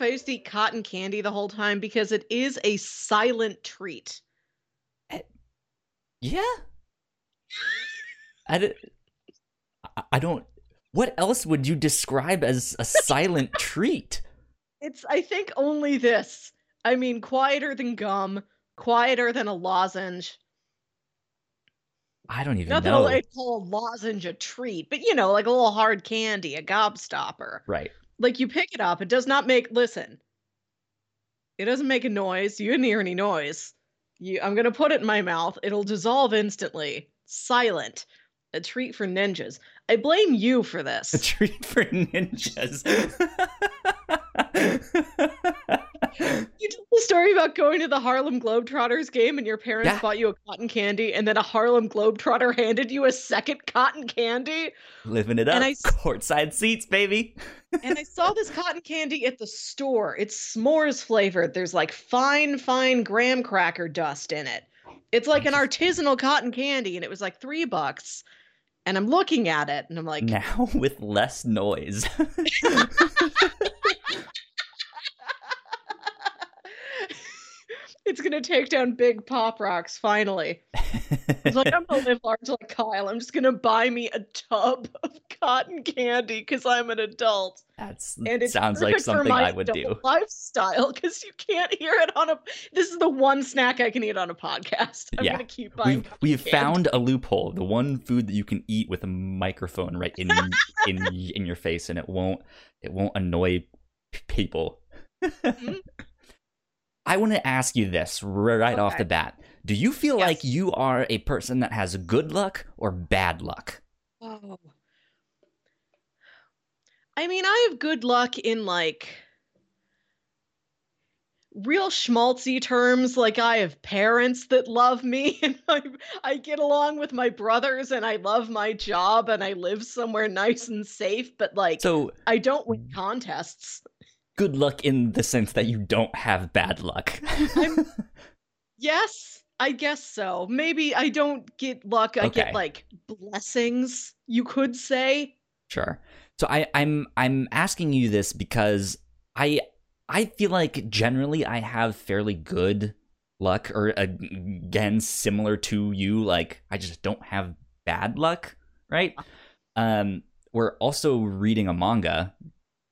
life, I used to eat cotton candy the whole time because it is a silent treat. Eh, yeah. I, don't. What else would you describe as a silent treat? It's, I think, only this. I mean, quieter than gum, quieter than a lozenge. I don't even know. Not that. I'd call a lozenge a treat, but you know, like a little hard candy, a gobstopper. Right. Like you pick it up, it does not make. Listen, it doesn't make a noise. You didn't hear any noise. You, I'm gonna put it in my mouth. It'll dissolve instantly. Silent. A treat for ninjas. I blame you for this. A treat for ninjas. You told the story about going to the Harlem Globetrotters game and your parents Yeah. bought you a cotton candy, and then a Harlem Globetrotter handed you a second cotton candy. Living it up. And I Courtside seats, baby. and I saw this cotton candy at the store. It's s'mores flavored. There's like fine, fine graham cracker dust in it. It's like an artisanal cotton candy, and it was like three bucks. And I'm looking at it, and I'm like, now with less noise. It's gonna take down big pop rocks finally. It's like I'm gonna live large like Kyle. I'm just gonna buy me a tub of cotton candy because I'm an adult. That's And it sounds like something I would do. Lifestyle, because you can't hear it on a. This is the one snack I can eat on a podcast. I'm Yeah. gonna keep buying. We've we've candy. found a loophole. The one food that you can eat with a microphone right in in in your face, and it won't it won't annoy p- people. Mhm. I want to ask you this right off the bat. Do you feel like you are a person that has good luck or bad luck? Oh. I mean, I have good luck in like real schmaltzy terms. Like I have parents that love me, and I I get along with my brothers, and I love my job, and I live somewhere nice and safe. But like, So I don't win mm. contests. Good luck in the sense that you don't have bad luck. Yes, I guess so. Maybe I don't get luck. I Okay. get like blessings, you could say. Sure. So I, I'm I'm asking you this because I I feel like generally I have fairly good luck, or again similar to you. Like I just don't have bad luck, right? Um, we're also reading a manga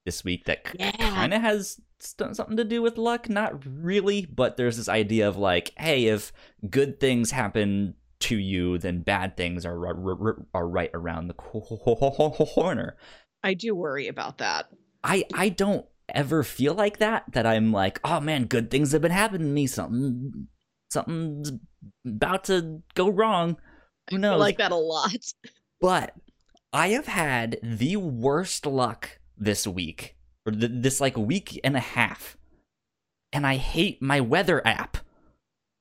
this week that Yeah. kind of has st- something to do with luck. Not really, but there's this idea of like, hey, if good things happen to you, then bad things are r- r- are right around the corner. I do worry about that. I I don't ever feel like that. That I'm like, oh man, good things have been happening to me. Something something's about to go wrong. Who knows? I like that a lot. But I have had the worst luck this week, or th- this like week and a half, and I hate my weather app.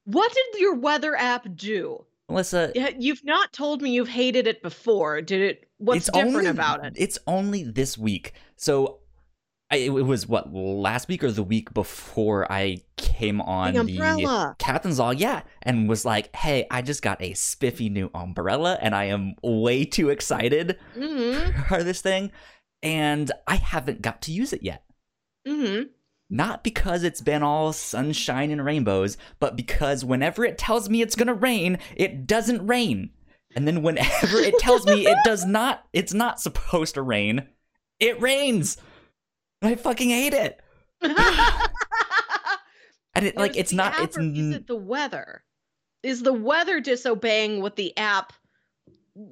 What did your weather app do? Melissa, Yeah, You've not told me you've hated it before. Did it? What's different only, about it? It's only this week. So I, it was what last week or the week before I came on The the, umbrella. Captain's All, yeah, and was like, "Hey, I just got a spiffy new umbrella, and I am way too excited Mm-hmm. for this thing, and I haven't got to use it yet." Mm-hmm. Not because it's been all sunshine and rainbows, but because whenever it tells me it's gonna rain, it doesn't rain. And then whenever it tells me it does not, it's not supposed to rain, it rains. I fucking hate it. And it like it's not it's is it the weather? Is the weather disobeying what the app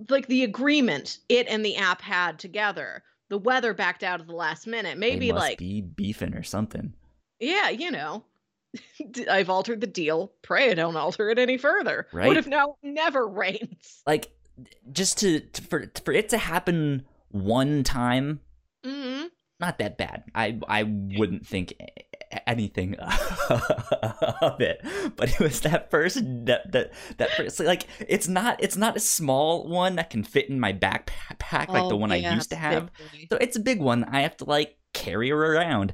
like the agreement it and the app had together? The weather backed out at the last minute. Maybe must like be beefing or something. yeah, you know. I've altered the deal. Pray I don't alter it any further. Right. What if now never rains? Like just to, to for for it to happen one time hmm not that bad. I I wouldn't think anything of it, but it was that first that that that first like it's not it's not a small one that can fit in my backpack like the Oh, one I used to have. big. So it's a big one. I have to like carry her around.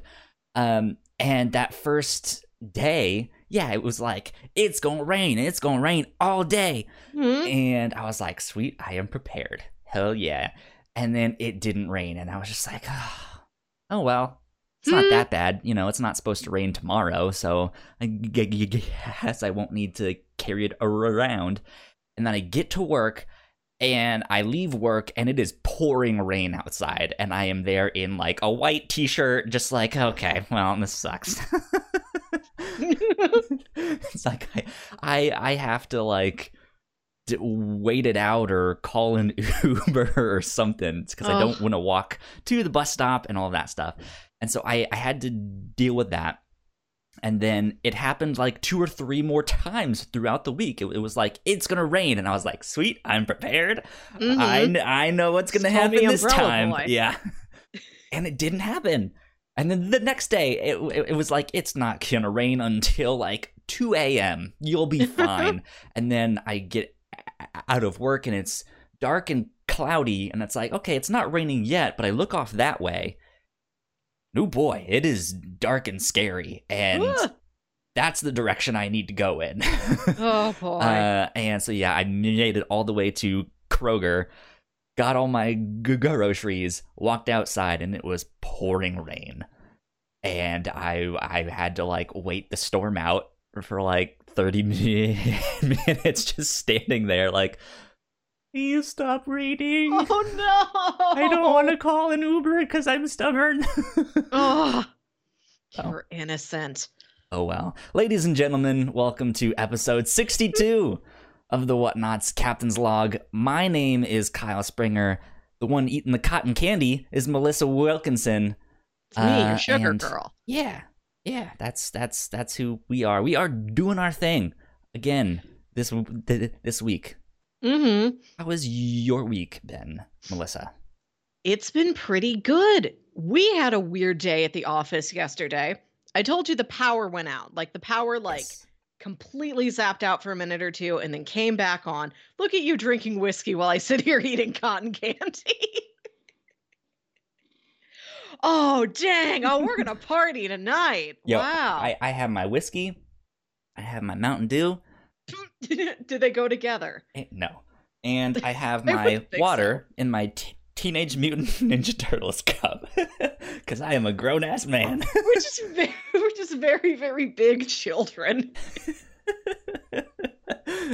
Um, and that first day, yeah, it was like it's gonna rain. It's gonna rain all day. Mhm. And I was like, sweet, I am prepared. Hell yeah. And then it didn't rain, and I was just like, oh, oh well. It's not that mm-hmm. bad. You know, it's not supposed to rain tomorrow, so I guess I won't need to carry it around. And then I get to work and I leave work and it is pouring rain outside and I am there in like a white t-shirt just like okay, well, this sucks. it's like I I I have to like wait it out or call an Uber or something because I don't want to walk to the bus stop and all that stuff. And so I, I had to deal with that. And then it happened like two or three more times throughout the week. It, it was like, it's going to rain. And I was like, sweet, I'm prepared. Mhm. I, I know what's going to Just call me happen this time. Boy. Yeah. and it didn't happen. And then the next day, it, it, it was like, it's not going to rain until like 2 a.m. You'll be fine. and then I get out of work and it's dark and cloudy. And it's like, okay, it's not raining yet, but I look off that way. Oh boy, it is dark and scary. And Ugh. that's the direction I need to go in. oh boy. Uh, and so yeah, I made it all the way to Kroger, got all my groceries, walked outside, and it was pouring rain. And I I had to like wait the storm out for like thirty minutes, just standing there like. Please stop reading. oh no. I don't want to call an Uber because I'm stubborn. Oh, Oh. you're innocent. Oh well. Ladies and gentlemen, welcome to episode 62 of the Whatnauts Captain's Log. My name is Kyle Springer. The one eating the cotton candy is Melissa Wilkinson. It's me, Uh, your sugar girl. Yeah. Yeah, that's that's that's who we are. We are doing our thing again this this week. Mm-hmm. How was your week been, Melissa? It's been pretty good. We had a weird day at the office yesterday. I told you the power went out. Like the power like Yes. completely zapped out for a minute or two and then came back on. Look at you drinking whiskey while I sit here eating cotton candy. oh, dang. Oh, we're going to party tonight. Yo, wow. I, I have my whiskey. I have my Mountain Dew. Do they go together? Eh, No. And I have my water in my t- Teenage Mutant Ninja Turtles cup. Because I am a grown ass man. We're just very, we're just very, very big children.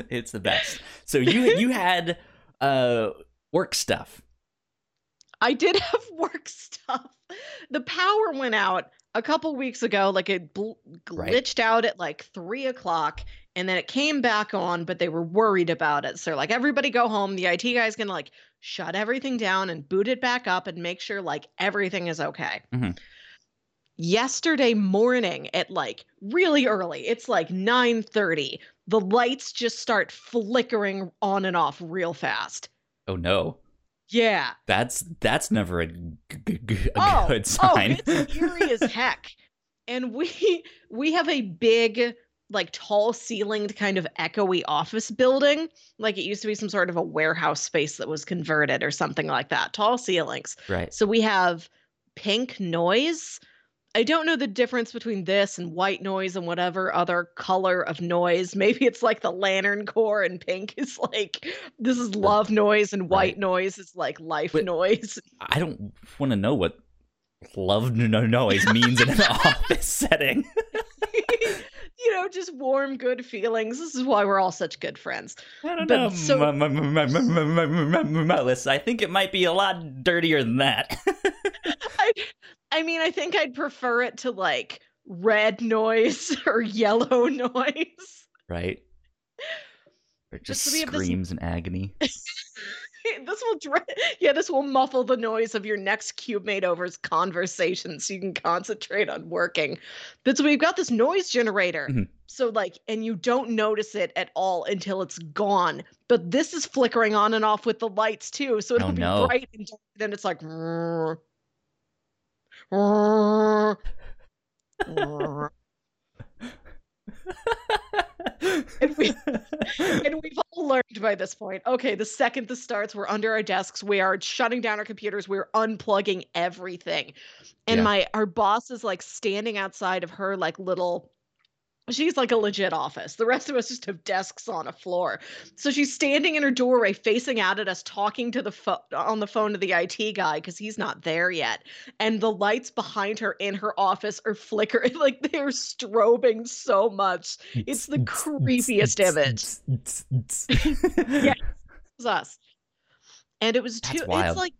it's the best. So you you had uh work stuff. I did have work stuff. The power went out a couple weeks ago. Like it bl- Right. glitched out at like three o'clock, and then it came back on. But they were worried about it, so they're like, "Everybody go home." The IT guy's gonna like shut everything down and boot it back up and make sure like everything is okay. Mhm. Yesterday morning at like really early, it's like nine thirty. The lights just start flickering on and off real fast. Oh no. Yeah. That's that's never a, g- g- g- a oh, good sign. Oh, it's eerie as heck. And we we have a big, like tall ceilinged kind of echoey office building. Like it used to be some sort of a warehouse space that was converted or something like that. Tall ceilings. right. So we have pink noise. I don't know the difference between this and white noise and whatever other color of noise. Maybe it's like the lantern Corps and pink is like this is love noise and white Right. noise is like life But- noise. I don't want to know what love no noise means in an office setting. You know, just warm, good feelings. This is why we're all such good friends. I don't But know, so- M- m- m- m- m- m- m- m- Melissa. I think it might be a lot dirtier than that. I, I mean, I think I'd prefer it to like red noise or yellow noise. right? Or Just just so we have this- screams in agony. this will, yeah, this will muffle the noise of your next cube mate over's conversation, so you can concentrate on working. But so we've got this noise generator. Mhm. So like, and you don't notice it at all until it's gone. But this is flickering on and off with the lights too, so it'll Oh, be no. bright and then it's like. And we- and we've all learned by this point. Okay, the second this starts, we're under our desks. We are shutting down our computers. We're unplugging everything. And Yeah. my our boss is like standing outside of her like little She's like a legit office. The rest of us just have desks on a floor. So she's standing in her doorway, facing out at us, talking to the phone on the phone to the IT guy because he's not there yet. And the lights behind her in her office are flickering, like they're strobing so much. It's the creepiest image. yeah, it's us. And it was too. It's like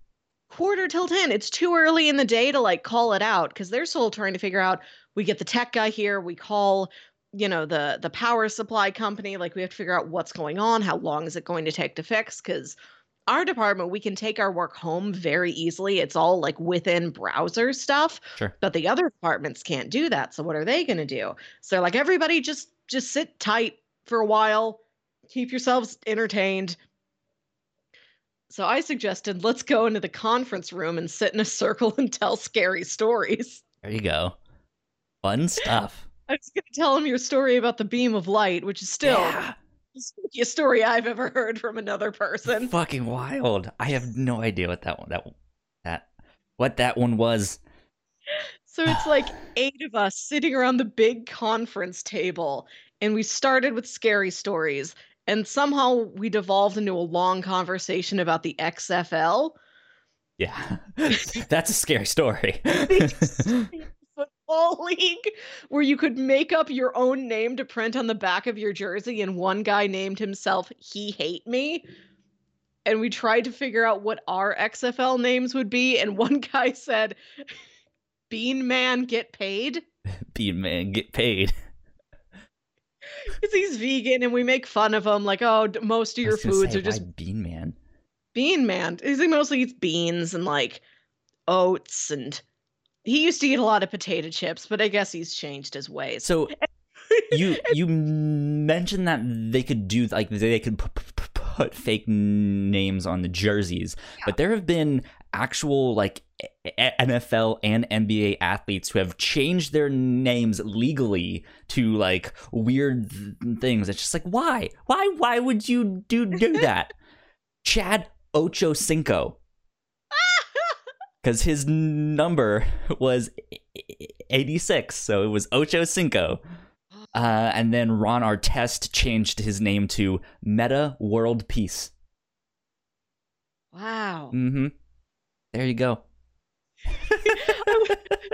quarter till ten. It's too early in the day to like call it out because they're still trying to figure out. We get the tech guy here. We call you know the the power supply company like we have to figure out what's going on how long is it going to take to fix because our department we can take our work home very easily. It's all like within browser stuff sure. but the other departments can't do that. So what are they going to do? So like everybody just just sit tight for a while. Keep yourselves entertained. So i suggested let's go into the conference room and sit in a circle and tell scary stories. There you go. Fun stuff I was going to tell him your story about the beam of light, which is still yeah. a story I've ever heard from another person. Fucking wild! I have no idea what that one that that what that one was. So it's like eight of us sitting around the big conference table, and we started with scary stories, and somehow we devolved into a long conversation about the XFL. Yeah, that's a scary story football league where you could make up your own name to print on the back of your jersey and one guy named himself he hate me. And we tried to figure out what our xfl names would be and one guy said bean man get paid. Bean man get paid. Because he's vegan and we make fun of him like oh most of your foods say, are just bean man? Bean man. He mostly eats beans and like oats and he used to eat a lot of potato chips, but I guess he's changed his ways. So you you mentioned that they could do like they could put fake names on the jerseys, yeah. but there have been actual like NFL and NBA athletes who have changed their names legally to like weird things. It's just like why? Why why would you do do that? Chad Ocho Cinco because his number was 86, so it was Ocho Cinco. Uh, and then Ron Artest changed his name to Metta World Peace. Wow. Mm-hmm. There you go.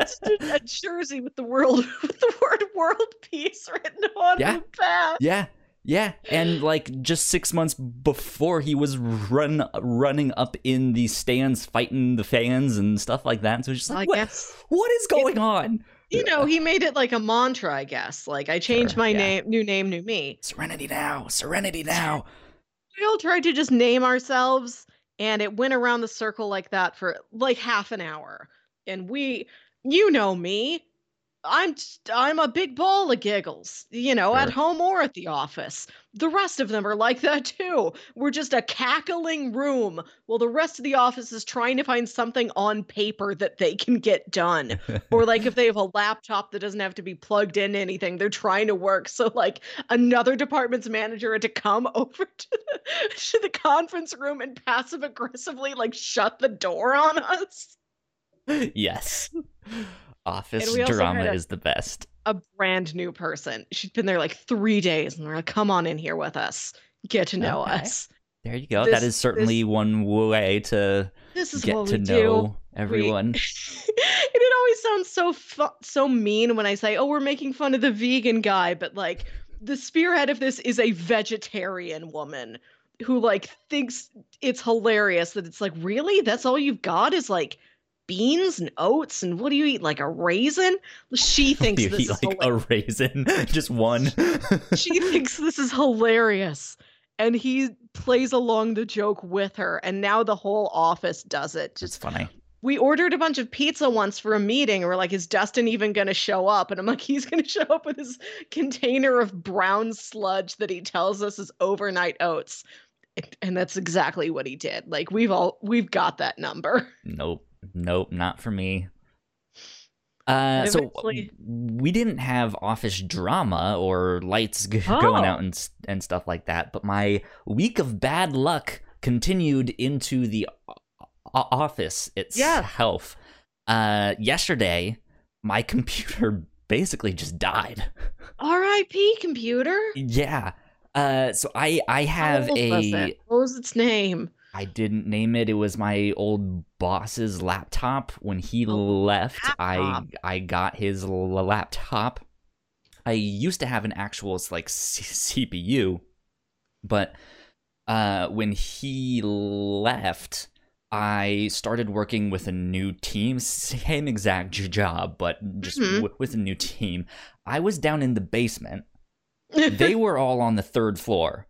a jersey with the world with the word world peace written on yeah. the back. Yeah. Yeah, and like just six months before, he was run running up in the stands, fighting the fans and stuff like that. So it's just like, what, what is going it, on? You know, he made it like a mantra, I guess. Like I changed sure, my yeah. name, new name, new me. Serenity now, serenity now. We all tried to just name ourselves, and it went around the circle like that for like half an hour. And we, you know me, I'm I'm a big ball of giggles, you know, sure. at home or at the office. The rest of them are like that too. We're just a cackling room while the rest of the office is trying to find something on paper that they can get done. or like if they have a laptop that doesn't have to be plugged in anything, they're trying to work. So like another department's manager had to come over to the, to the conference room and passive aggressively like shut the door on us. Yes. Office drama is the best. A brand new person. She's been there like three days, and they're like, "Come on in here with us, get to know okay. us." There you go. This, that is certainly this, one way to this is get to know do. everyone. it always sounds so fu- so mean when I say, "Oh, we're making fun of the vegan guy," but like the spearhead of this is a vegetarian woman who like thinks it's hilarious that it's like, really? That's all you've got is like beans and oats and what do you eat like a raisin she thinks this eat like hilarious. a raisin just one she thinks this is hilarious and he plays along the joke with her and now the whole office does it just funny we ordered a bunch of pizza once for a meeting. And we're like, is Dustin even going to show up? And I'm like, he's going to show up with his container of brown sludge that he tells us is overnight oats. And that's exactly what he did. Like, we've all, we've got that number. Nope nope, not for me. Uh, so we didn't have office drama or lights g- oh. going out and and stuff like that. But my week of bad luck continued into the office itself. Yeah. Uh, yesterday, my computer basically just died. R.I.P. computer. Yeah. Uh, so I I have a? What was its name? I didn't name it. It was my old boss's laptop. When he Oh, left, I laptop. I got his l- laptop. I used to have an actual like C- CPU, but uh, when he left, I started working with a new team, same exact j- job, but just Mhm. w- with a new team. I was down in the basement. They were all on the third floor.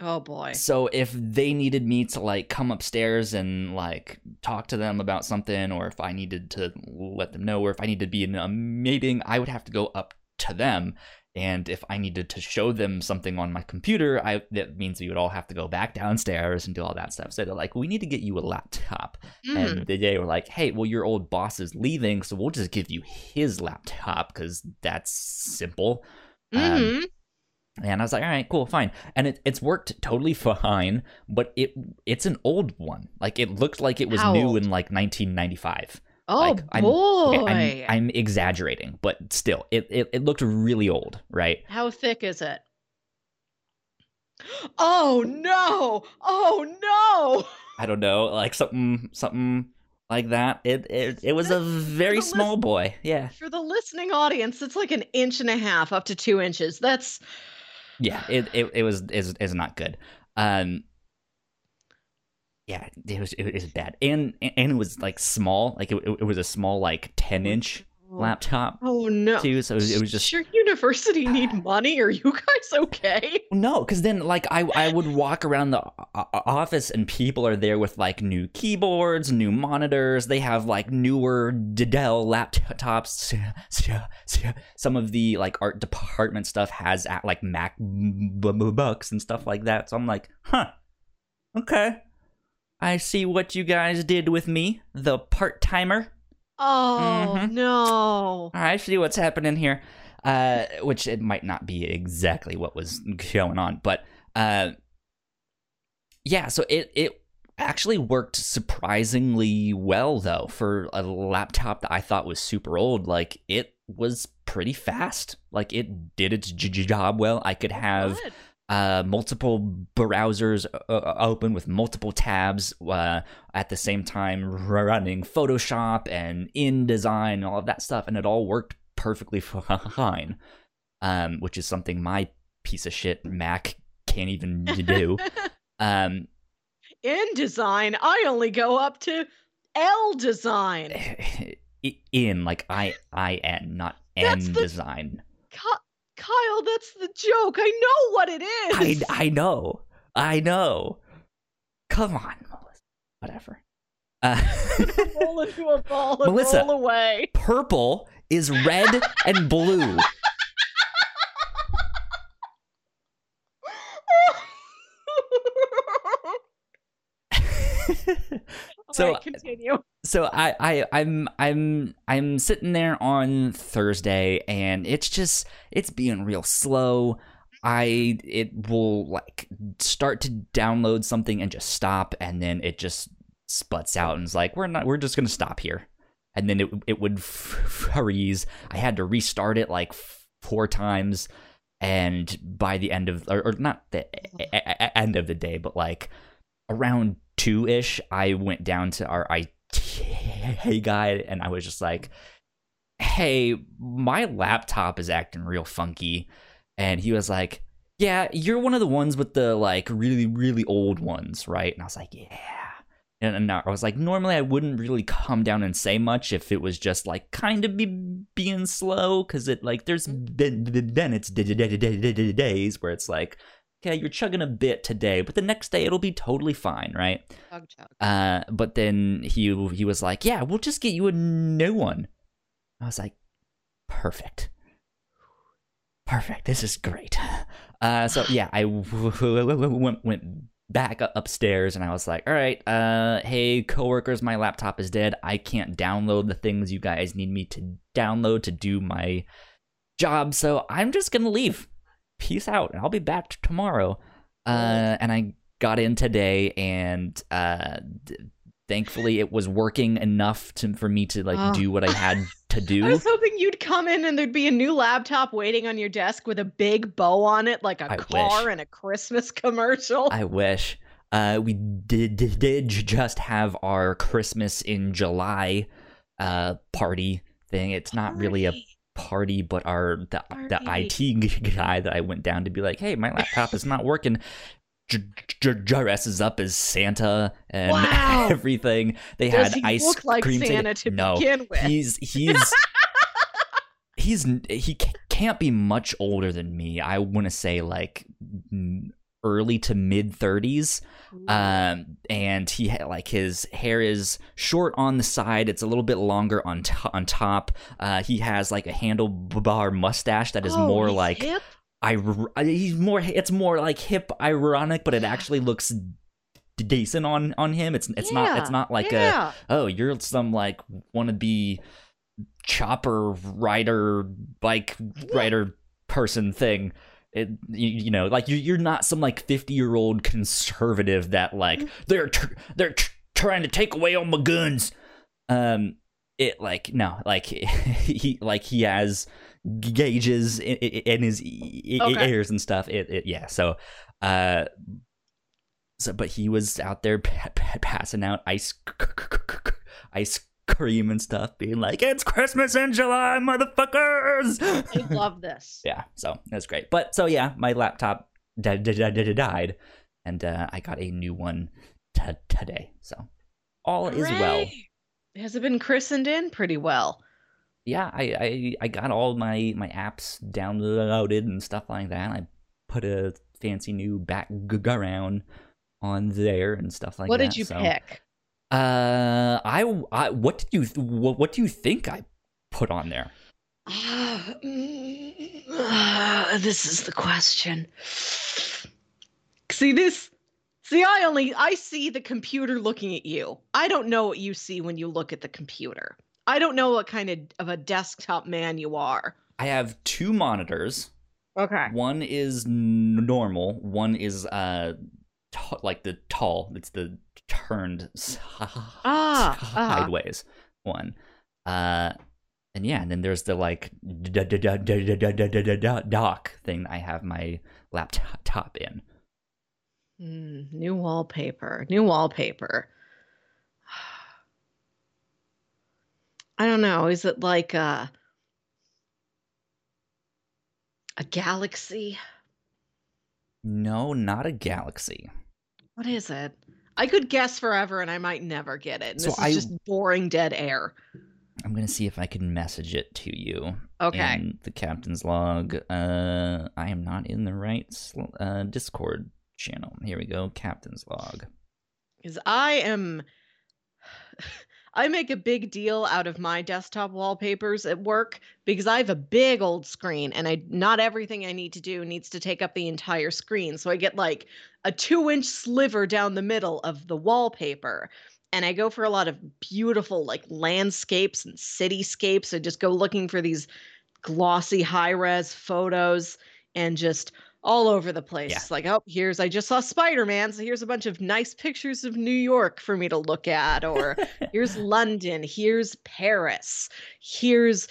Oh boy. So if they needed me to like come upstairs and like talk to them about something, or if I needed to let them know, or if I needed to be in a meeting, I would have to go up to them. And if I needed to show them something on my computer, I that means we would all have to go back downstairs and do all that stuff. So they're like, "We need to get you a laptop." Mm. And they were like, "Hey, well, your old boss is leaving, so we'll just give you his laptop because that's simple." Um, Mhm. And I was like, all right, cool, fine. And it, it's worked totally fine, but it it's an old one. Like it looked like it was How new old? in like 1995. oh like, I'm- boy. Okay, I'm, I'm exaggerating, but still, it, it it looked really old, right? How thick is it? Oh no! Oh no! I don't know, like something something like that. It it, it was a very small boy. Yeah, For the listening audience, it's like an inch and a half up to two inches. That's yeah. It it, it was is is not good. Um. Yeah, it was it was bad, and and it was like small, like it, it was a small like ten inch Oh, laptop Oh no! too. So it was, it was Does just your university need money? Are you guys okay? no, because then like I I would walk around the o- o- office and people are there with like new keyboards, new monitors. They have like newer Dell laptops. Some of the like art department stuff has at like Mac books and stuff like that. So I'm like, huh, okay. I see what you guys did with me, the part timer. Oh Mhm. no! I see what's happening here. Uh, which it might not be exactly what was going on, but uh, yeah. So it it actually worked surprisingly well though for a laptop that I thought was super old. Like it was pretty fast. Like it did its j- j- job well. I could have Good. Uh, multiple browsers uh, uh, open with multiple tabs uh, at the same time running Photoshop and InDesign and all of that stuff, and it all worked perfectly fine. Um, which is something my piece of shit Mac can't even do. um, In design, I only go up to L design. in like I I N, not N design. Ky- Kyle, that's the joke. I know what it is. I. I know, I know. Come on, Melissa. Whatever. Uh, roll into a ball and Melissa. roll away. purple is red and blue. So- right, uh, continue. so I, I I'm I'm I'm sitting there on Thursday and it's just it's being real slow. I it will like start to download something and just stop and then it just sputs out and is like we're not we're just going to stop here. And then it it would freeze. I had to restart it like four times and by the end of or, or not the e- e- end of the day but like around 2ish I went down to our IT guy and I was just like hey my laptop is acting real funky. And he was like yeah you're one of the ones with the like really really old ones right? And I was like yeah. And, and I was like normally I wouldn't really come down and say much if it was just like kind of be being slow because it like there's mm-hmm. been then it's days where it's like okay you're chugging a bit today but the next day it'll be totally fine right Chug, chug. uh, but then he he was like, "Yeah, we'll just get you a new one." I was like, "Perfect, perfect. This is great." Uh, so yeah, I went went back upstairs and I was like, "All right, uh, hey coworkers, my laptop is dead. I can't download the things you guys need me to download to do my job, so I'm just gonna leave. Peace out, and I'll be back tomorrow." Uh, and I got in today and uh d- thankfully it was working enough to for me to like Oh. do what I had to do. I was hoping you'd come in and there'd be a new laptop waiting on your desk with a big bow on it, like a I car wish. and a Christmas commercial. I wish. Uh, we did, did did just have our Christmas in July uh party thing. It's not really a Party. but our the the IT guy that I went down to be like, hey, my laptop is not working. Dresses up as Santa and Wow. everything. They Does had ice look like cream. Santa to no, begin with? he's he's he's he can't be much older than me. I want to say like early to mid 30s um and he ha- like his hair is short on the side it's a little bit longer on to- on top uh he has like a handlebar mustache that is Oh, more like hip? I he's more it's more like hip ironic but it actually looks decent on on him. It's it's not it's not like a oh, you're some like wannabe chopper rider, bike rider person thing. It, you, you know, like you're, you're not some like 50 year old conservative that like they're tr- they're tr- trying to take away all my guns. Um, it like no, like he like he has gauges in, in his Okay. ears and stuff. It, it yeah. So, uh, so but he was out there pa- pa- passing out ice c- c- c- ice cream and stuff, being like, "It's Christmas in July, motherfuckers!" I love this. yeah, so that's great. But so yeah, my laptop di- di- di- di- died, and uh, I got a new one t- today. So all is well. Has it been christened in pretty well? Yeah, I, I I got all my my apps downloaded and stuff like that. I put a fancy new background on there and stuff like what that. What did you so. pick? Uh, I, I what did you what, what do you think I put on there? Ah, mm, ah, this is the question. See this? See, I only I see the computer looking at you. I don't know what you see when you look at the computer. I don't know what kind of, of a desktop man you are. I have two monitors. Okay. One is normal. One is uh, t- like the tall. It's the turned ah, sideways ah. one. Uh, and yeah, and then there's the like dock thing I have my laptop in. Mm, new wallpaper. New wallpaper. I don't know. Is it like a a galaxy? No, not a galaxy. What is it? I could guess forever and I might never get it. And So this is I- just boring dead air. I'm gonna see if I can message it to you. Okay. in the captain's log. Uh, I am not in the right sl- uh, Discord channel. Here we go, captain's log. Because I am. I make a big deal out of my desktop wallpapers at work because I have a big old screen and I not everything I need to do needs to take up the entire screen. So I get like a two inch sliver down the middle of the wallpaper. And I go for a lot of beautiful like landscapes and cityscapes. I just go looking for these glossy high res photos and just all over the place. Yeah. Like, oh, here's I just saw Spider Man, so here's a bunch of nice pictures of New York for me to look at, or here's London, here's Paris, here's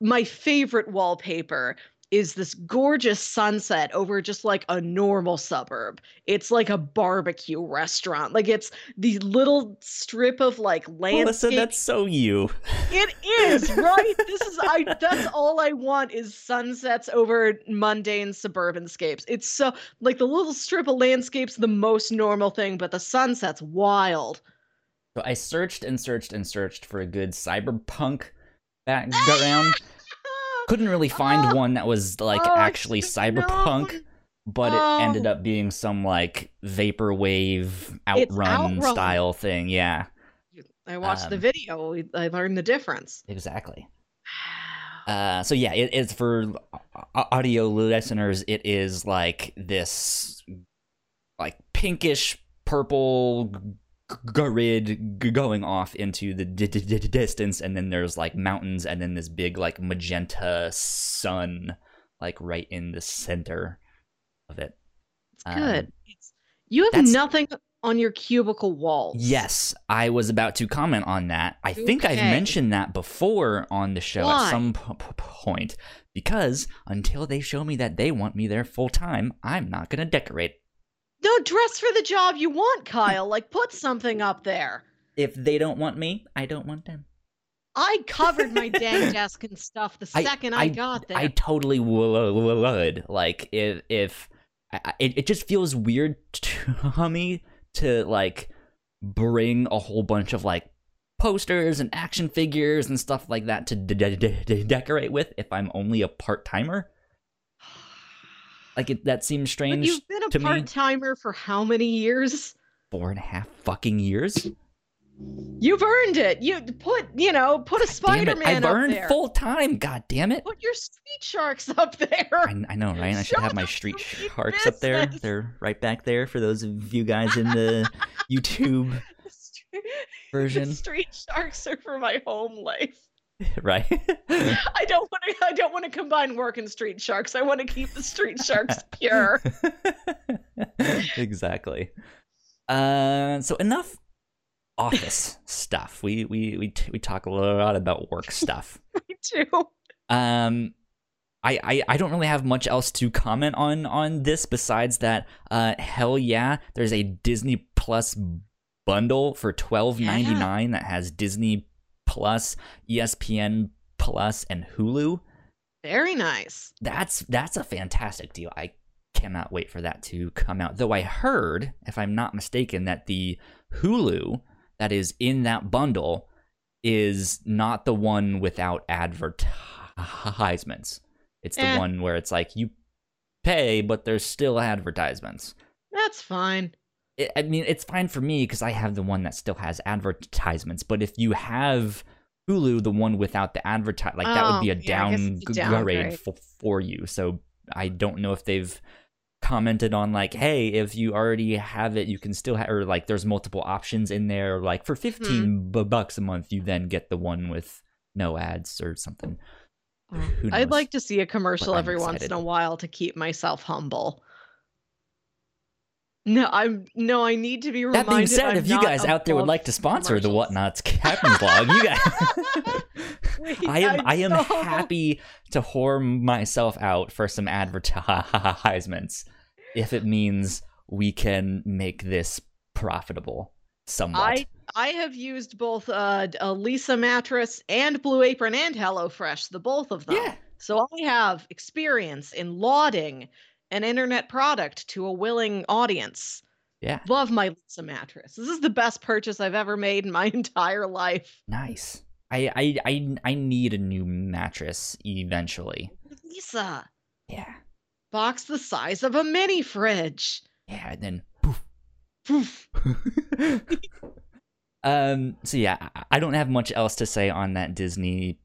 my favorite wallpaper is this gorgeous sunset over just like a normal suburb. It's like a barbecue restaurant. Like it's the little strip of like Melissa, landscape. that's so you. It is, right? this is I that's all I want is sunsets over mundane suburban scapes. It's so like the little strip of landscape's the most normal thing, but the sunset's wild. So I searched and searched and searched for a good cyberpunk background. Couldn't really find one that was like Oh, actually cyberpunk, but it ended Oh. up being some like vaporwave outrun, Outrun. style thing. Yeah, I watched the Um, video. I learned the difference. exactly. Uh, so yeah, it, it's for audio listeners. It is like this, like pinkish purple grid g- going off into the d- d- d- distance, and then there's like mountains, and then this big like magenta sun, like right in the center of it. It's Um, good. It's, you have nothing. on your cubicle walls. Yes, I was about to comment on that. I think I've mentioned that before on the show Why? at some p- p- point because until they show me that they want me there full time, I'm not going to decorate. No, dress for the job you want, Kyle. Like, put something up there. If they don't want me, I don't want them. I covered my dang desk and stuff the I- second I, got there. I totally wo- would. Like if if I, I- it, it just feels weird to me to like bring a whole bunch of like posters and action figures and stuff like that to de- de- de- decorate with if I'm only a part timer. Like it, that seems but strange you've been a part timer for how many years? Four and a half fucking years. You've earned it. You put, you know, put a Damn! Spider-Man I've earned there. full time. God damn it! Put your street sharks up there. I, I know, right? I should Show have my street sharks up there. They're right back there for those of you guys in the YouTube Street- version, Street sharks are for my home life. right? I don't want to. I don't want to combine work and street sharks. I want to keep the street sharks pure. exactly. Uh, so enough office stuff. We we we t- we talk a lot about work stuff. Me too. Um, I, I I don't really have much else to comment on on this besides that. Uh, hell yeah, there's a Disney Plus bundle for twelve ninety nine that has Disney Plus, ESPN Plus, and Hulu. Very nice. That's that's a fantastic deal. I cannot wait for that to come out. Though I heard, if I'm not mistaken, that the Hulu that is in that bundle is not the one without advertisements. It's the Eh. one where it's like you pay, but there's still advertisements. That's fine. It, I mean, it's fine for me because I have the one that still has advertisements. But if you have Hulu, the one without the advertise, like that would oh, be a Oh, yeah, I guess it's a downgrade for, for you. So I don't know if they've commented on like, hey, if you already have it, you can still have, or like there's multiple options in there. Like for 15 hmm. bu- bucks a month, you then get the one with no ads or something. I'd like to see a commercial every once in a while to keep myself humble. No, I'm no. I need to be reminded. That being said, if you guys out there would like to sponsor the. Whatnauts Captain Blog, you guys. Wait, I am I'm I am happy to whore myself out for some advertisements if it means we can make this profitable somewhat. I I have used both uh, a Leesa mattress and Blue Apron and HelloFresh, the both of them. yeah, So I have experience in lauding an internet product to a willing audience. yeah, Love my Leesa mattress. This is the best purchase I've ever made in my entire life. nice. I, I I I need a new mattress eventually. Leesa, Yeah, box the size of a mini fridge. yeah, and then Poof. Poof. um. So yeah, I- I don't have much else to say on that Disney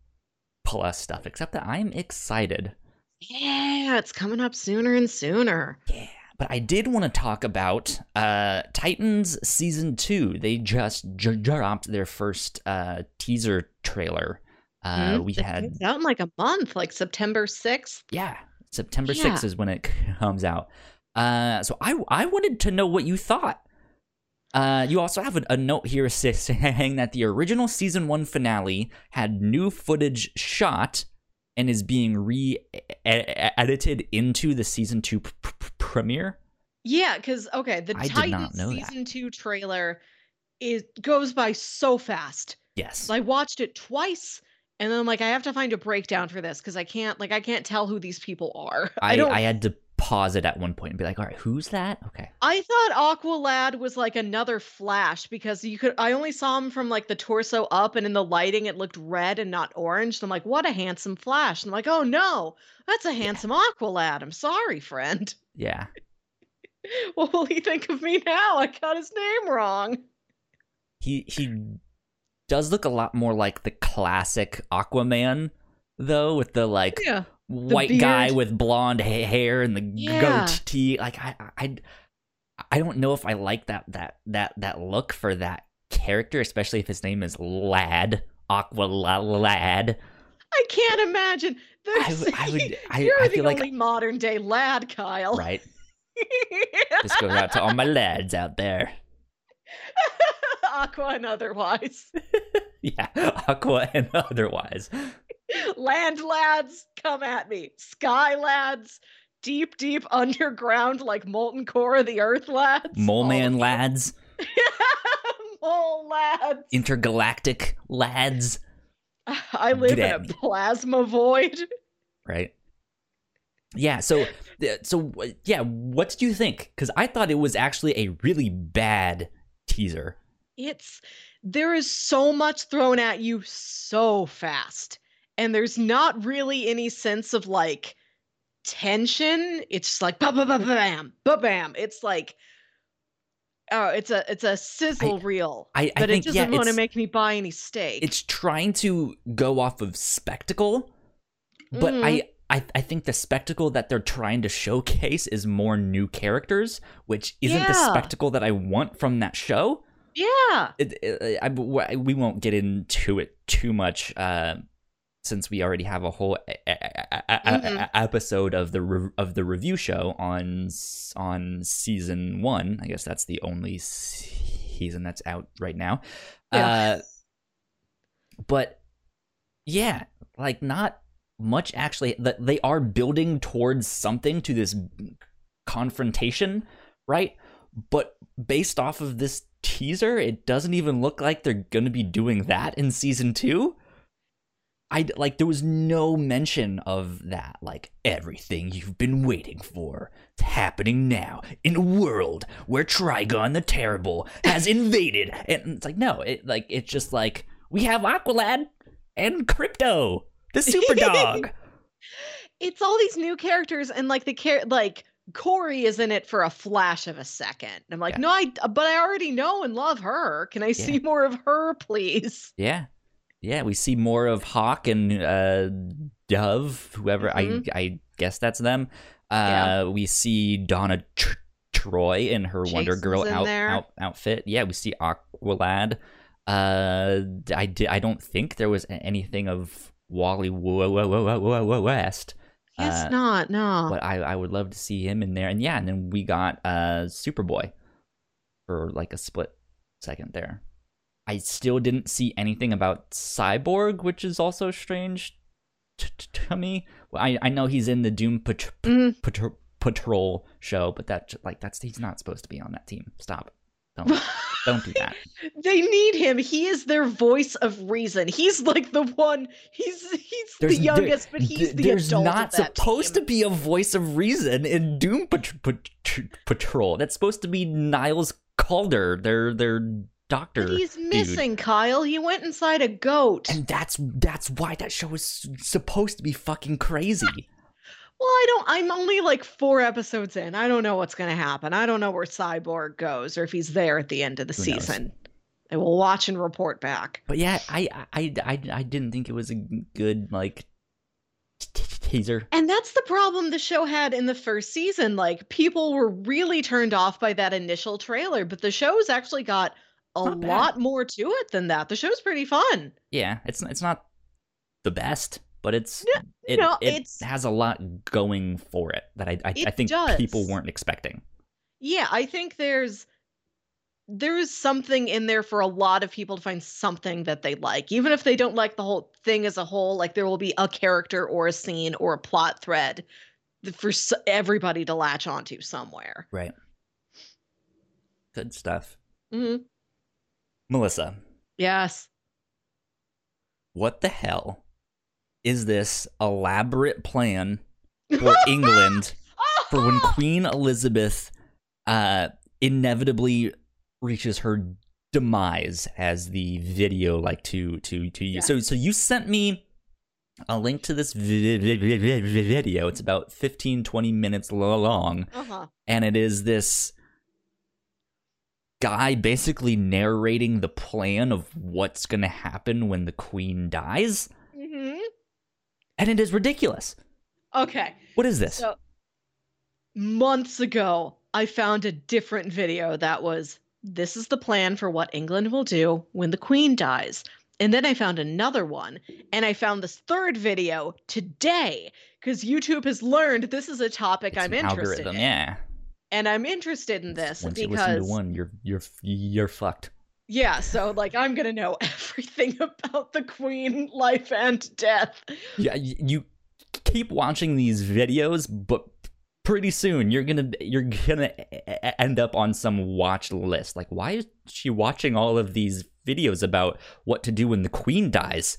Plus stuff except that I'm excited. Yeah, it's coming up sooner and sooner. Yeah, but I did want to talk about uh, Titans season two. They just j- dropped their first uh, teaser trailer. Uh, Hmm? we It had comes out in like a month, like September 6th. yeah, September Yeah. sixth is when it comes out. Uh, so I I wanted to know what you thought. Uh, you also have a, a note here sa- saying that the original season one finale had new footage shot and is being re-edited into the season two p- p- premiere. Yeah, because okay, the I Titans not that. season two trailer is goes by so fast. Yes. I watched it twice, and then I'm like, I have to find a breakdown for this because I can't like I can't tell who these people are. I. I I, had to pause it at one point and be like, all right, who's that? Okay. I thought Aqualad was like another Flash because you could. I only saw him from like the torso up, and in the lighting it looked red and not orange. So I'm like, what a handsome Flash! And I'm like, oh no, that's a handsome Aqualad. I'm sorry, friend. Yeah. What will he think of me now? I got his name wrong. He he does look a lot more like the classic Aquaman though, with the like Yeah. White guy with blonde ha- hair and the Yeah. goatee. Like I I I don't know if I like that that that that look for that character, especially if his name is Lad. Aqua Lad. I can't imagine. I There's, I would- I- you're I the feel like- modern day lad, Kyle. Right? This goes out to all my lads out there. Aqua and otherwise. yeah, Aqua and otherwise. Land lads, come at me. Sky lads, deep, deep underground, like molten core of the earth lads. Mole Man lads, Mole lads. intergalactic lads, I live in a me. plasma void. right? Yeah, so so uh, yeah, what did you think? Cuz I thought it was actually a really bad teaser. It's there is so much thrown at you so fast. And there's not really any sense of like tension. It's just like ba ba ba bam, ba bam. It's like oh, it's a it's a sizzle reel. I, I But think it doesn't yeah, want to make me buy any steak. it's trying to go off of spectacle, but Mhm. I I, I think the spectacle that they're trying to showcase is more new characters, which isn't the spectacle that I want from that show. yeah. It, it, I, we won't get into it too much uh, since we already have a whole a, a- a- episode of the re- of the review show on on season one. I guess that's the only season that's out right now. Yeah. Uh, but yeah, like not much actually. That they are building towards something to this confrontation, right? But based off of this teaser, it doesn't even look like they're gonna be doing that in season two. I like there was no mention of that. Like everything you've been waiting for, it's happening now in a world where Trigon the Terrible has invaded. And it's like no, it like it's just like we have Aqualad and Krypto, the super dog. It's all these new characters and like the care like Kory is in it for a flash of a second. And I'm like, Yeah. no, I but I already know and love her. Can I see more of her, please? Yeah. Yeah, we see more of Hawk and uh, Dove, whoever Mhm. I I guess that's them. Uh, Yeah. We see Donna Tr- Troy in her Wonder Girl out, out outfit. Yeah, we see Aqualad. Uh, I di- I don't think there was anything of Wally West, Guess Uh, not. No. but I I would love to see him in there. And yeah, and then we got uh Superboy for like a split second there. I still didn't see anything about Cyborg, which is also strange to me. Well, I I know he's in the Doom Pat- Mm. Pat- Patrol show, but that like that's he's not supposed to be on that team. Stop. Don't don't do that. they need him. He is their voice of reason. He's like the one. He's he's There's the there- youngest, but he's th- the there's adult. not supposed team. to be a voice of reason in Doom Pat- Pat- Patrol. That's supposed to be Niles Caulder, their their doctor. But he's dude. missing, Kyle. He went inside a goat. And that's that's why that show is supposed to be fucking crazy. Well, I don't. I'm only like four episodes in. I don't know what's going to happen. I don't know where Cyborg goes or if he's there at the end of the Who knows? season. I will watch and report back. But yeah, I I I I didn't think it was a good like teaser. And that's the problem the show had in the first season. Like people were really turned off by that initial trailer, but the show's actually got a lot more to it than that. The show's pretty fun. Yeah, it's it's not the best, but it's No, it, no, it it's- has a lot going for it that I I, I think people weren't expecting. Yeah, I think there's there's something in there for a lot of people to find something that they like. Even if they don't like the whole thing as a whole, like there will be a character or a scene or a plot thread for everybody to latch onto somewhere. Right. Good stuff. hmm Melissa, Yes. what the hell is this elaborate plan for England for when Queen Elizabeth uh inevitably reaches her demise as the video like to to to you. So so you sent me a link to this vi- vi- vi- vi- vi- video. It's about 15 20 minutes long uh-huh. and it is this guy basically narrating the plan of what's going to happen when the queen dies hmm and it is ridiculous. Okay. What is this? So months ago, I found a different video that was this is the plan for what England will do when the Queen dies. And then I found another one, and I found this third video today because YouTube has learned this is a topic It's I'm interested algorithm, in. yeah. And I'm interested in this Once you listen because to one, you're you're you're fucked. yeah, so like I'm gonna know everything about the queen life and death. Yeah, you keep watching these videos, but pretty soon you're gonna you're gonna end up on some watch list. Like, why is she watching all of these videos about what to do when the queen dies?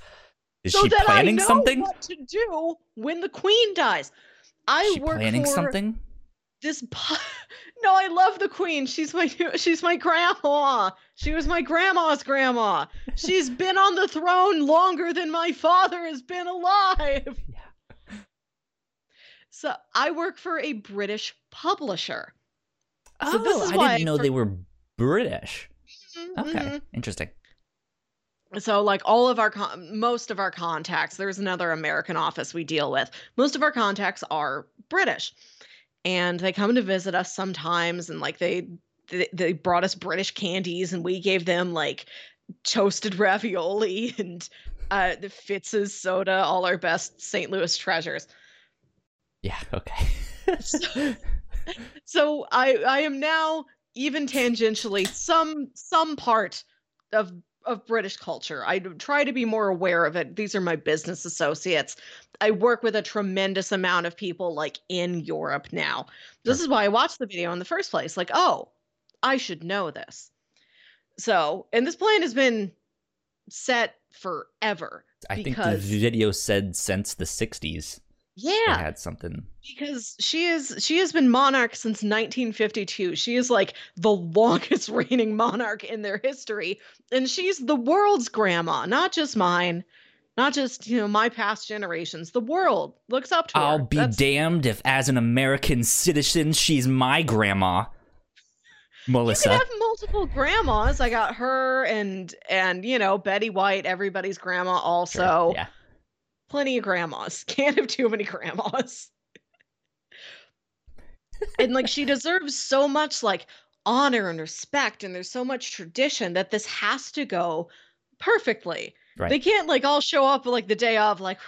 Is so she planning I know something? what to do when the queen dies. I Is she work planning for something? This no i love the queen she's my she's my grandma she was my grandma's grandma she's been on the throne longer than my father has been alive Yeah. so i work for a british publisher Oh, So this is I didn't know for- they were British. Okay, Mhm. interesting. so like all of our con- most of our contacts there's another american office we deal with most of our contacts are british and they come to visit us sometimes and like they they, they brought us british candies and we gave them like toasted ravioli and uh the fitz's soda all our best st louis treasures Yeah. Okay. so, so i i am now even tangentially some some part of of british culture. I try to be more aware of it. These are my business associates. I work with a tremendous amount of people like in europe now. This is why i watched the video in the first place. Like oh i should know this. So and this plan has been set forever I think the video said since the '60s they yeah had something. because she is she has been monarch since 1952 she is like the longest reigning monarch in their history and she's the world's grandma not just mine not just you know my past generations the world looks up to her I'll be That's- damned if, as an American citizen, she's my grandma. Melissa. you can have multiple grandmas i got her and and you know betty white everybody's grandma Sure, also Yeah. Plenty of grandmas. Can't have too many grandmas. and like she deserves so much like honor and respect and there's so much tradition that this has to go perfectly. Right. They can't like all show up like the day of like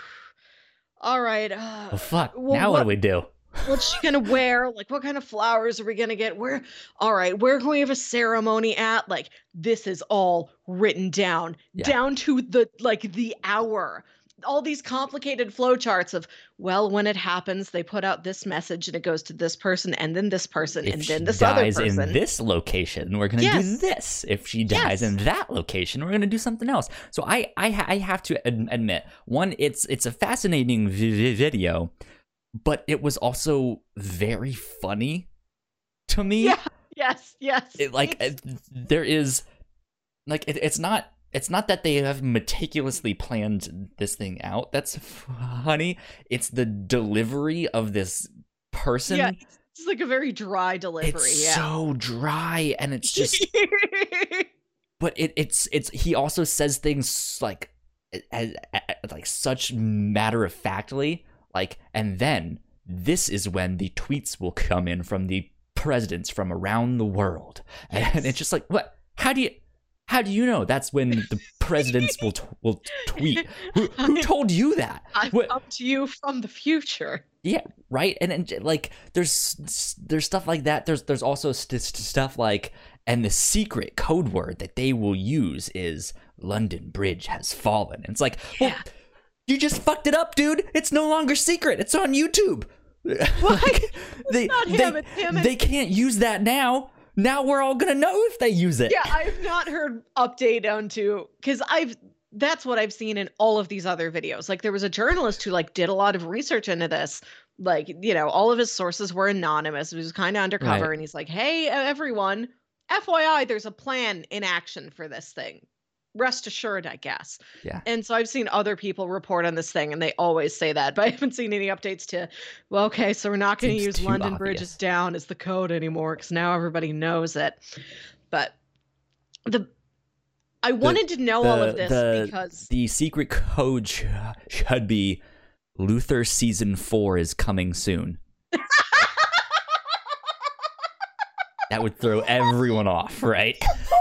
all right, uh, Oh fuck! well, now what what- do we do? what's she gonna wear? Like, what kind of flowers are we gonna get? Where, all right, where can we have a ceremony at? Like, this is all written down, Yeah. down to the like the hour. All these complicated flowcharts of, well, when it happens, they put out this message and it goes to this person and then this person If and then this other dies person. in this location, we're gonna do this. If she dies Yes. in that location, we're gonna do something else. So I, I, I have to ad- admit, one, it's it's a fascinating vi- video, but it was also very funny to me. yeah. Yes. Yes. it, like It's- uh, there is like it, it's not it's not that they have meticulously planned this thing out that's funny it's the delivery of this person yeah. It's like a very dry delivery. it's yeah. so dry and it's just but it, it's it's he also says things like as, like such matter of factly like and then this is when the tweets will come in from the presidents from around the world and it's just like what how do you how do you know that's when the presidents will t- will tweet who, who told you that I've What- come to you from the future. yeah, right. And, and like, there's there's stuff like that. There's there's also st- st- stuff like, and the secret code word that they will use is London Bridge has fallen. And it's like, well, Yeah. you just fucked it up, dude. It's no longer secret. It's on YouTube. Like, they not they, him, it's him they can't use that now. Now we're all gonna know if they use it. Yeah, I've not heard update onto because I've that's what I've seen in all of these other videos. Like there was a journalist who like did a lot of research into this. Like, you know, all of his sources were anonymous. He was kind of undercover. Right. And he's like, hey, everyone, FYI, there's a plan in action for this thing. Rest assured, I guess. Yeah. And so I've seen other people report on this thing and they always say that, but I haven't seen any updates to, well, okay, so we're not going to use London Bridge is down as the code anymore because now everybody knows it. But the I wanted to know all of this the- because The secret code sh- should be Luther season four is coming soon. that would throw everyone off, right?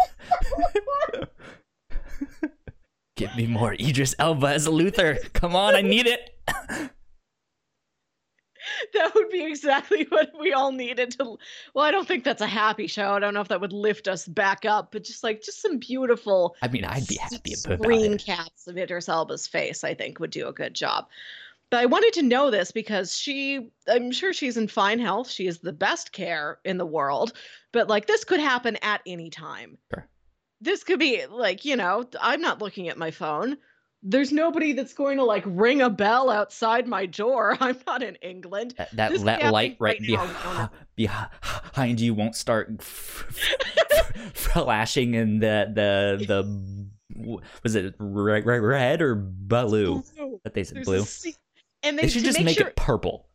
Give me more Idris Elba as a Luther. Come on, I need it. that would be exactly what we all needed to. Well, I don't think that's a happy show. I don't know if that would lift us back up, but just like just some beautiful. I mean, I'd be happy about screen it. caps of Idris Elba's face. I think would do a good job. But I wanted to know this because she, I'm sure she's in fine health. She is the best care in the world. But like this could happen at any time. Sure. This could be like, you know, I'm not looking at my phone. There's nobody that's going to like ring a bell outside my door. I'm not in England. That, that, that light right right behind, behind you won't start flashing in the the the was it red, red or blue? Blue. That they said There's blue. and they, They should just make, make sure, it purple.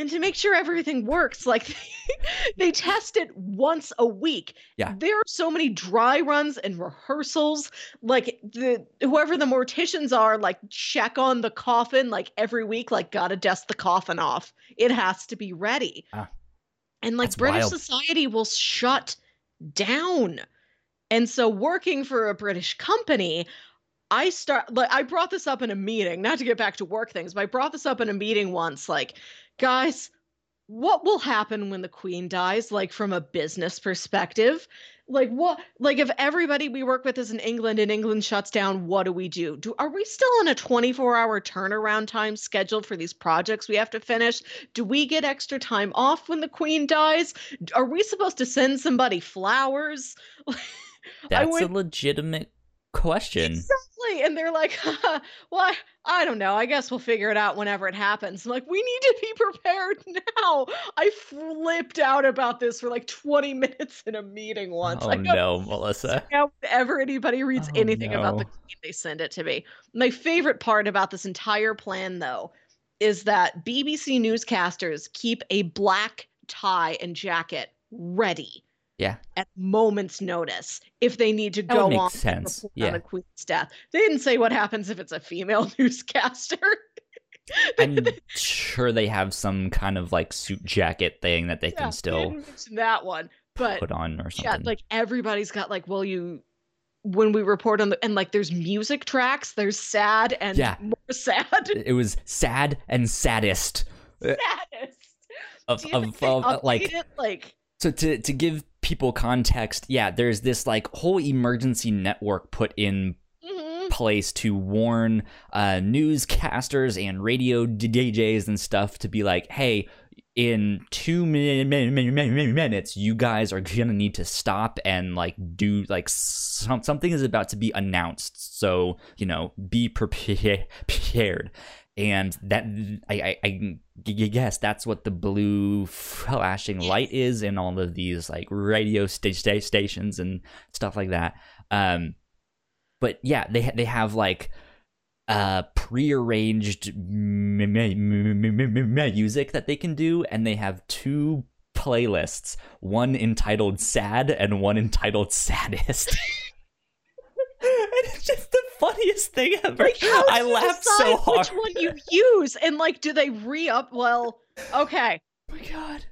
And to make sure everything works like they test it once a week Yeah. there are so many dry runs and rehearsals like the whoever the morticians are like check on the coffin like every week like gotta dust the coffin off it has to be ready Ah. and like british wild. society will shut down and so working for a british company I start like I brought this up in a meeting, not to get back to work things, but I brought this up in a meeting once like, guys, what will happen when the queen dies like from a business perspective? Like what like if everybody we work with is in England and England shuts down, what do we do? Do are we still on a 24-hour turnaround time scheduled for these projects we have to finish? Do we get extra time off when the queen dies? Are we supposed to send somebody flowers? That's went- a legitimate question. Exactly. And they're like, well, I, I don't know. I guess we'll figure it out whenever it happens. I'm like, we need to be prepared now. I flipped out about this for like 20 minutes in a meeting once. Oh I no, Melissa. now, whenever anybody reads Oh, anything about the no. queen, they send it to me. My favorite part about this entire plan, though, is that BBC newscasters keep a black tie and jacket ready. Yeah. At moment's notice, if they need to That go on sense, yeah. on the queen's death, they didn't say what happens if it's a female newscaster. I'm sure they have some kind of like suit jacket thing that they Yeah, can still that one, but put on or yeah something. like everybody's got like well you when we report on the and like there's music tracks there's sad and Yeah. more sad it was sad and saddest saddest of, Do you think of, of uh, like it? like so to to give people context yeah there's this like whole emergency network put in mhm, place to warn uh newscasters and radio DJs and stuff to be like hey in two min- min- min- min- min- minutes you guys are gonna need to stop and like do like some, something is about to be announced. So you know be prepared and that I, I, I guess that's what the blue flashing light is in all of these like radio sta- sta- stations and stuff like that. Um but yeah they they have like uh prearranged music that they can do and they have two playlists one entitled sad and one entitled saddest and it's just the funniest thing ever. Like i laughed so hard which one you use? And like do they re-up? Well okay. Oh my god.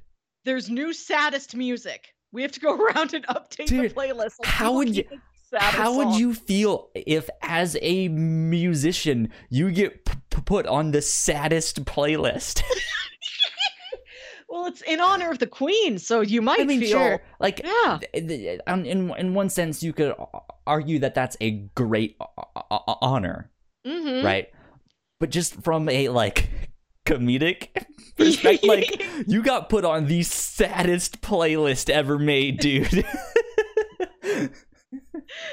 There's new saddest music. We have to go around and update Dude, the playlist. Like, how would you- keep the saddest How would you feel if, as a musician, you get p- put on the saddest playlist? well it's in honor of the queen so you might I mean, feel sure, like yeah in in one sense, you could argue that that's a great honor, mm-hmm. right? But just from a like comedic perspective, like you got put on the saddest playlist ever made, dude.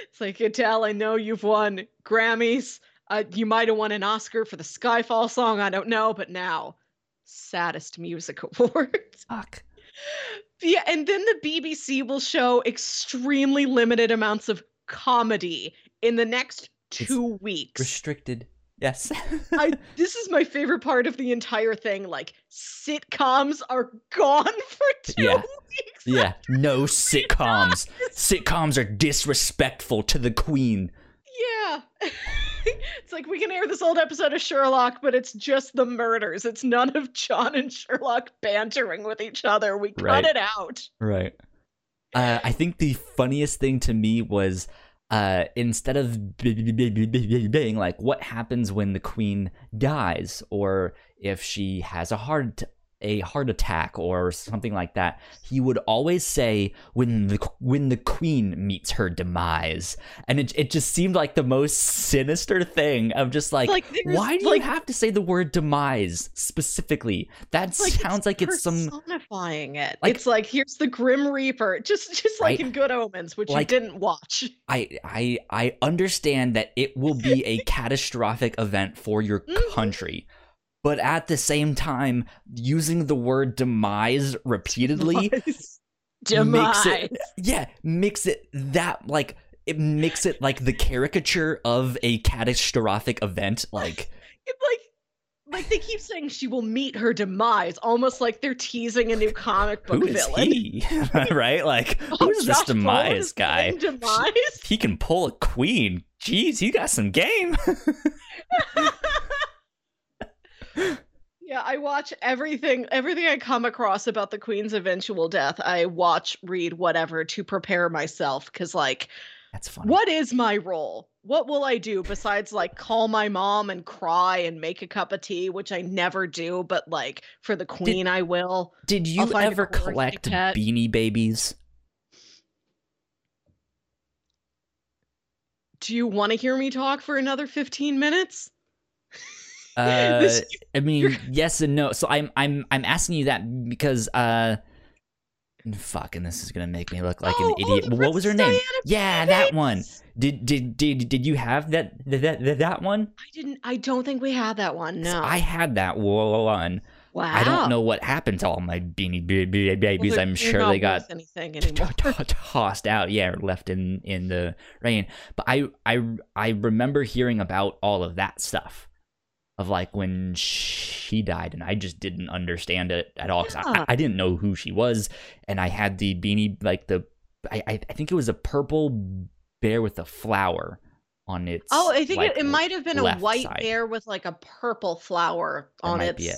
It's like Adele, I know you've won Grammys. Uh, you might have won an Oscar for the Skyfall song. I don't know, but now, saddest music awards. Fuck. yeah, and then the BBC will show extremely limited amounts of comedy in the next It's two weeks. Restricted. Yes. I, this is my favorite part of the entire thing. Like sitcoms are gone for two Yeah. weeks. yeah. No sitcoms. Sitcoms are disrespectful to the queen. Yeah. it's like we can air this old episode of Sherlock, but it's just the murders. It's none of John and Sherlock bantering with each other. We cut Right. it out. Right. Uh, I think the funniest thing to me was uh, instead of being like, what happens when the queen dies, or if she has a heart a heart attack or something like that, he would always say when the when the queen meets her demise, and it it just seemed like the most sinister thing of just like, Like, why do like- you have to say the word demise specifically? That Like, sounds like it's some personifying it. like- it's like here's the Grim Reaper, just just like Right. in Good Omens, which Like- you didn't watch. I I I understand that it will be a catastrophic event for your Mhm. country. But at the same time, using the word demise repeatedly Demise. makes it yeah, makes it that like it makes it like the caricature of a catastrophic event like It's like like they keep saying she will meet her demise, almost like they're teasing a new comic book who is villain. he? right? Like Oh, who's this Josh Brolin demise is guy? playing Demise. He can pull a queen. Jeez, he got some game. Yeah, I watch everything everything I come across about the queen's eventual death. I watch, read, whatever to prepare myself cuz like That's funny. what is my role? What will I do besides like call my mom and cry and make a cup of tea, which I never do, but like for the queen I will. Did you ever collect beanie babies? Do you want to hear me talk for another 15 minutes? Uh, I mean, yes and no. So I'm I'm I'm asking you that because uh, fuck, and this is gonna make me look like Oh, an oh, idiot. the what was her Princess name? Diana Yeah, that one. Did did did did you have that that that, that one? I didn't I don't think we had that one. No. I had that one. wow. I don't know what happened to all my beanie ba- ba- Well, babies. they're- I'm sure they got tossed out yeah or left in in the rain but i i i remember hearing about all of that stuff of like when she died and i just didn't understand it at all 'cause Yeah. I, I didn't know who she was and i had the beanie like the i i think it was a purple bear with a flower on its Oh, I think like, it, it might have been a white side. bear with like a purple flower That on its it.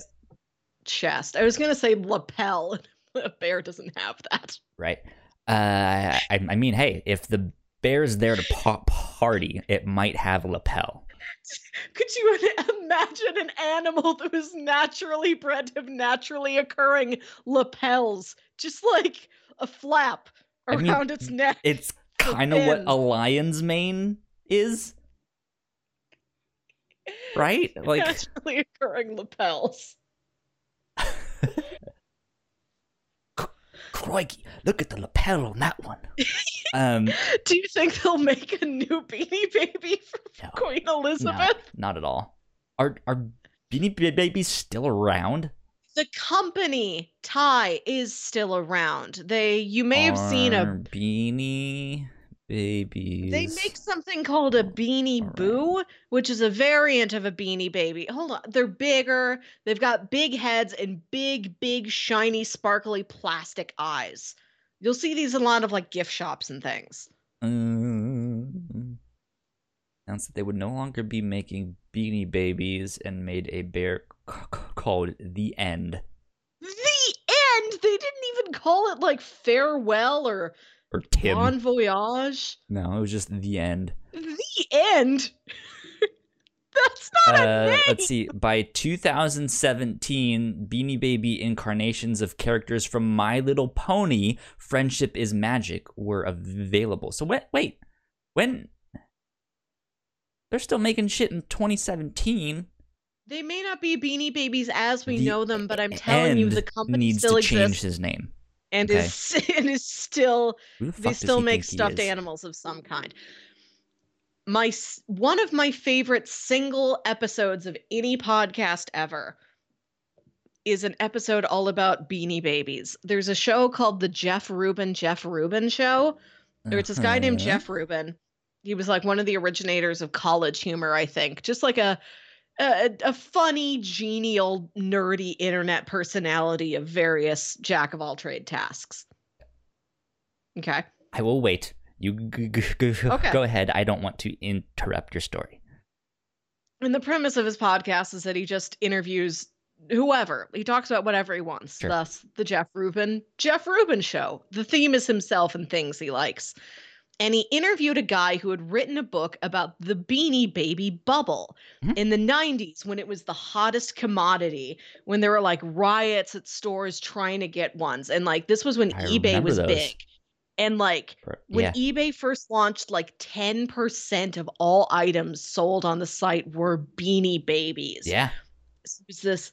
chest. I was gonna say lapel. a bear doesn't have that. right uh I, I mean hey if the bear's there to pa- party it might have a lapel Could you imagine an animal that was naturally bred to have naturally occurring lapels, just like a flap I mean, around its neck? It's kind of what a lion's mane is, right? Like, naturally occurring lapels. Crikey, look at the lapel on that one. Um, Do you think they'll make a new Beanie Baby for No. Queen no, Elizabeth? not at all. Are are Beanie Babies still around? The company Ty is still around. They you may have seen a Beanie Babies. they make something called a beanie around. boo, which is a variant of a beanie baby. Hold on. They're bigger. They've got big heads and big, big, shiny, sparkly plastic eyes. You'll see these in a lot of like gift shops and things. Um, announced that they would no longer be making Beanie Babies and made a bear c- c- called The End The end! They didn't even call it like farewell or or Tim. bon voyage. No, it was just The End. The end? That's not a Uh, name! let's see. By 2017, Beanie Baby incarnations of characters from My Little Pony, Friendship is Magic, were available. So wait, wait, when they're still making shit in 2017, They may not be beanie babies as we The know them, but I'm telling you, the company needs still to change his name. And okay. is and is still the they still make stuffed animals of some kind. My one of my favorite single episodes of any podcast ever is an episode all about beanie babies. There's a show called the Jeff Rubin Jeff Rubin show. It's this guy named Uh-huh. Jeff Rubin. He was like one of the originators of college humor, I think. Just like a a, a funny, genial, nerdy internet personality of various jack of all trade tasks. Okay. I will wait. You g- g- g- Okay. go ahead. I don't want to interrupt your story. And the premise of his podcast is that he just interviews whoever. He talks about whatever he wants. Sure. Thus, the Jeff Rubin Jeff Rubin show. The theme is himself and things he likes. And he interviewed a guy who had written a book about the beanie baby bubble Mhm. in the 90s when it was the hottest commodity when there were like riots at stores trying to get ones and like this was when I ebay was those. big and like when yeah. ebay first launched like 10% of all items sold on the site were beanie babies yeah. it was this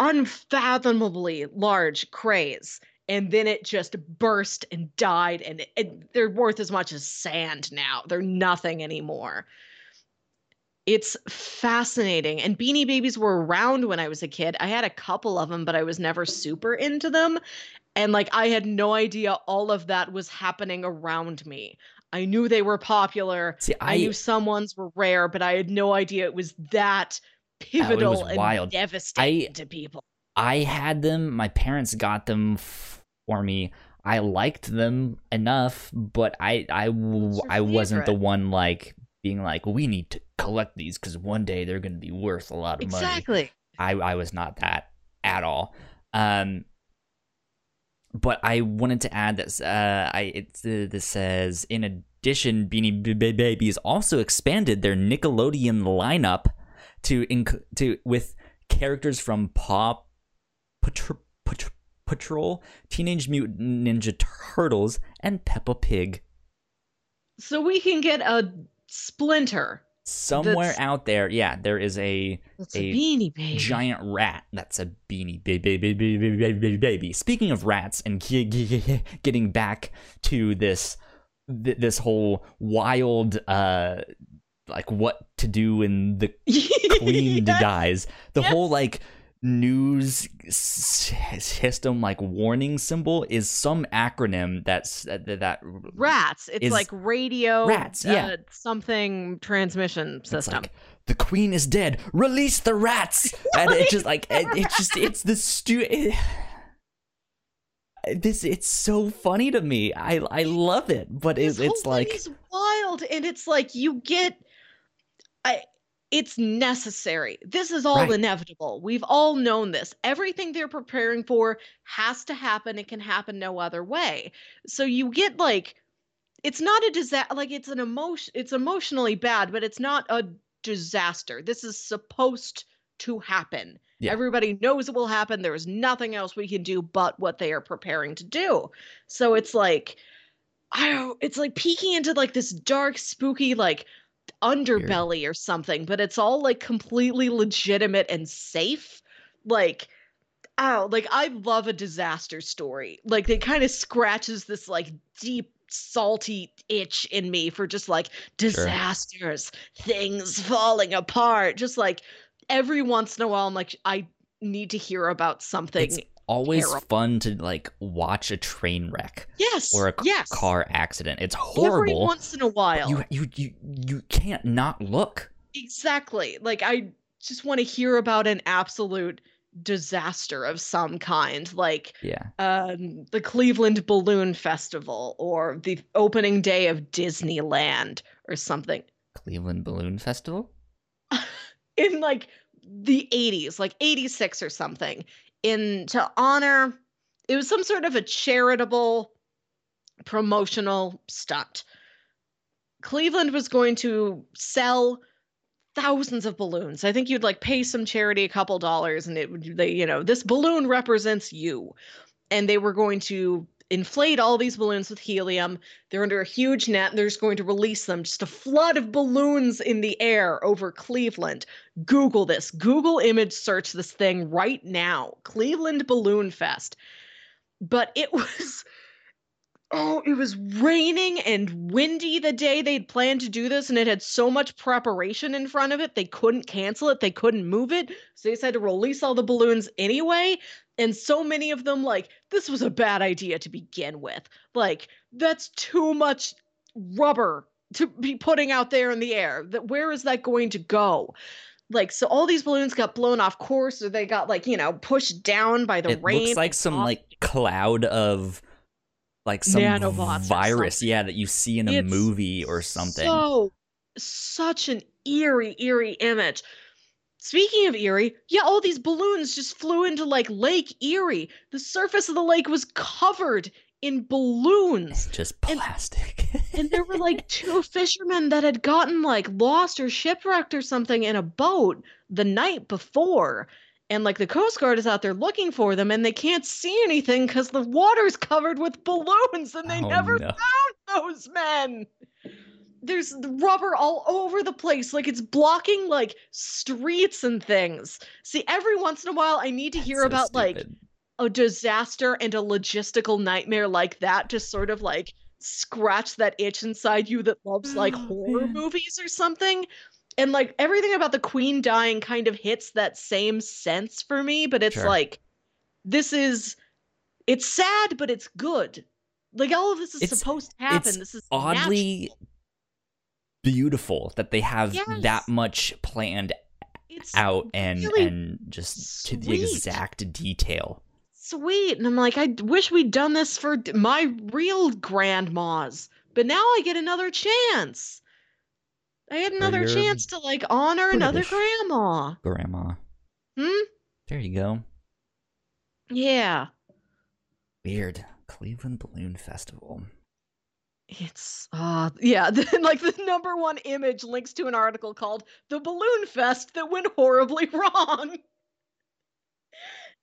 unfathomably large craze and then it just burst and died and it- they're worth as much as sand now. They're nothing anymore. It's fascinating and beanie babies were around when i was a kid. I had a couple of them but i was never super into them and like i had no idea all of that was happening around me. I knew they were popular. See, I, I, knew some ones were rare, but I had no idea it was that oh, pivotal and wild. devastating to people. I had them. My parents got them for me. I liked them enough, but I I w- What's your I wasn't the one like being like we need to collect these because one day they're going to be worth a lot of money. Exactly. I I was not that at all. Um, but I wanted to add that uh, I it uh, this says in addition, Beanie B- Babies also expanded their Nickelodeon lineup to inc- to with characters from Paw Patr- Patr- Patrol, Teenage Mutant Ninja Turtles, and Peppa Pig. So we can get a splinter. Somewhere That's- out there, yeah, there is a A a, beanie baby. giant rat that's a beanie baby baby baby baby baby speaking of rats and getting back to this this whole wild uh like what to do when the queen Yes. dies the Yes. whole like news system like warning symbol is some acronym that's that, that Rats. It's like radio. Rats, yeah. uh, something transmission system. like, the queen is dead. Release the rats. and it just like it, it's just it's the stu. It, this it's so funny to me. I I love it, but it, it's like it's wild, and it's like you get, I. It's necessary. This is all Right. inevitable. We've all known this. Everything they're preparing for has to happen. It can happen no other way. So you get like, it's not a disaster. Like it's an emotion. It's emotionally bad, but it's not a disaster. This is supposed to happen. Yeah. Everybody knows it will happen. There is nothing else we can do but what they are preparing to do. So it's like, I don't, it's like peeking into like this dark, spooky, like underbelly or something, but it's all like completely legitimate and safe. Like, oh, like I love a disaster story. Like it kind of scratches this like deep, salty itch in me for just like disasters, things falling apart. Just like every once in a while, I'm like, I need to hear about something. it's always terrible. fun to like watch a train wreck yes. or a yes. car accident. It's horrible. Every once in a while. You you you you can't not look. Exactly. Like I just want to hear about an absolute disaster of some kind, like Yeah. um, the Cleveland Balloon Festival or the opening day of Disneyland or something Cleveland Balloon Festival. in like the 80s, like 86 or something, in to honor it was some sort of a charitable promotional stunt. Cleveland was going to sell thousands of balloons. I think you'd like pay some charity a couple dollars and it would they, you know, this balloon represents you. And they were going to inflate all these balloons with helium. They're under a huge net and they're just going to release them just a flood of balloons in the air over Cleveland. Google this. Google image search this thing right now. Cleveland Balloon Fest. But it was oh, it was raining and windy the day they'd planned to do this, and it had so much preparation in front of it, they couldn't cancel it, they couldn't move it. So they decided to release all the balloons anyway. And so many of them, like, this was a bad idea to begin with. Like, that's too much rubber to be putting out there in the air. That where is that going to go? Like, so all these balloons got blown off course, or they got like, you know, pushed down by the it rain. looks like some off- like cloud of like some Nanobots virus, yeah, that you see in a It's movie or something. So, such an eerie, eerie image. Speaking of Erie, yeah, all these balloons just flew into like Lake Erie. The surface of the lake was covered in balloons. Just and- plastic. and there were like two fishermen that had gotten like lost or shipwrecked or something in a boat the night before and like the coast guard is out there looking for them and they can't see anything because the water's covered with balloons and they Oh, never no. found those men there's rubber all over the place like it's blocking like streets and things see every once in a while i need to That's hear so about like a disaster and a logistical nightmare like that to sort of like scratch that itch inside you that loves like Oh, horror man. movies or something. And like everything about the queen dying kind of hits that same sense for me, but it's Sure. like this is it's sad, but it's good. Like all of this is It's- supposed to happen. This is oddly natural. Beautiful that they have that much planned It's out and really and just to the exact detail. sweet. And I'm like, I wish we'd done this for my real grandmas, but now I get another chance. I had another chance to like honor another grandma. Grandma. Hmm? There you go. Yeah. Weird. Cleveland Balloon Festival. It's uh yeah, the, like the number one image links to an article called The Balloon Fest that went horribly wrong.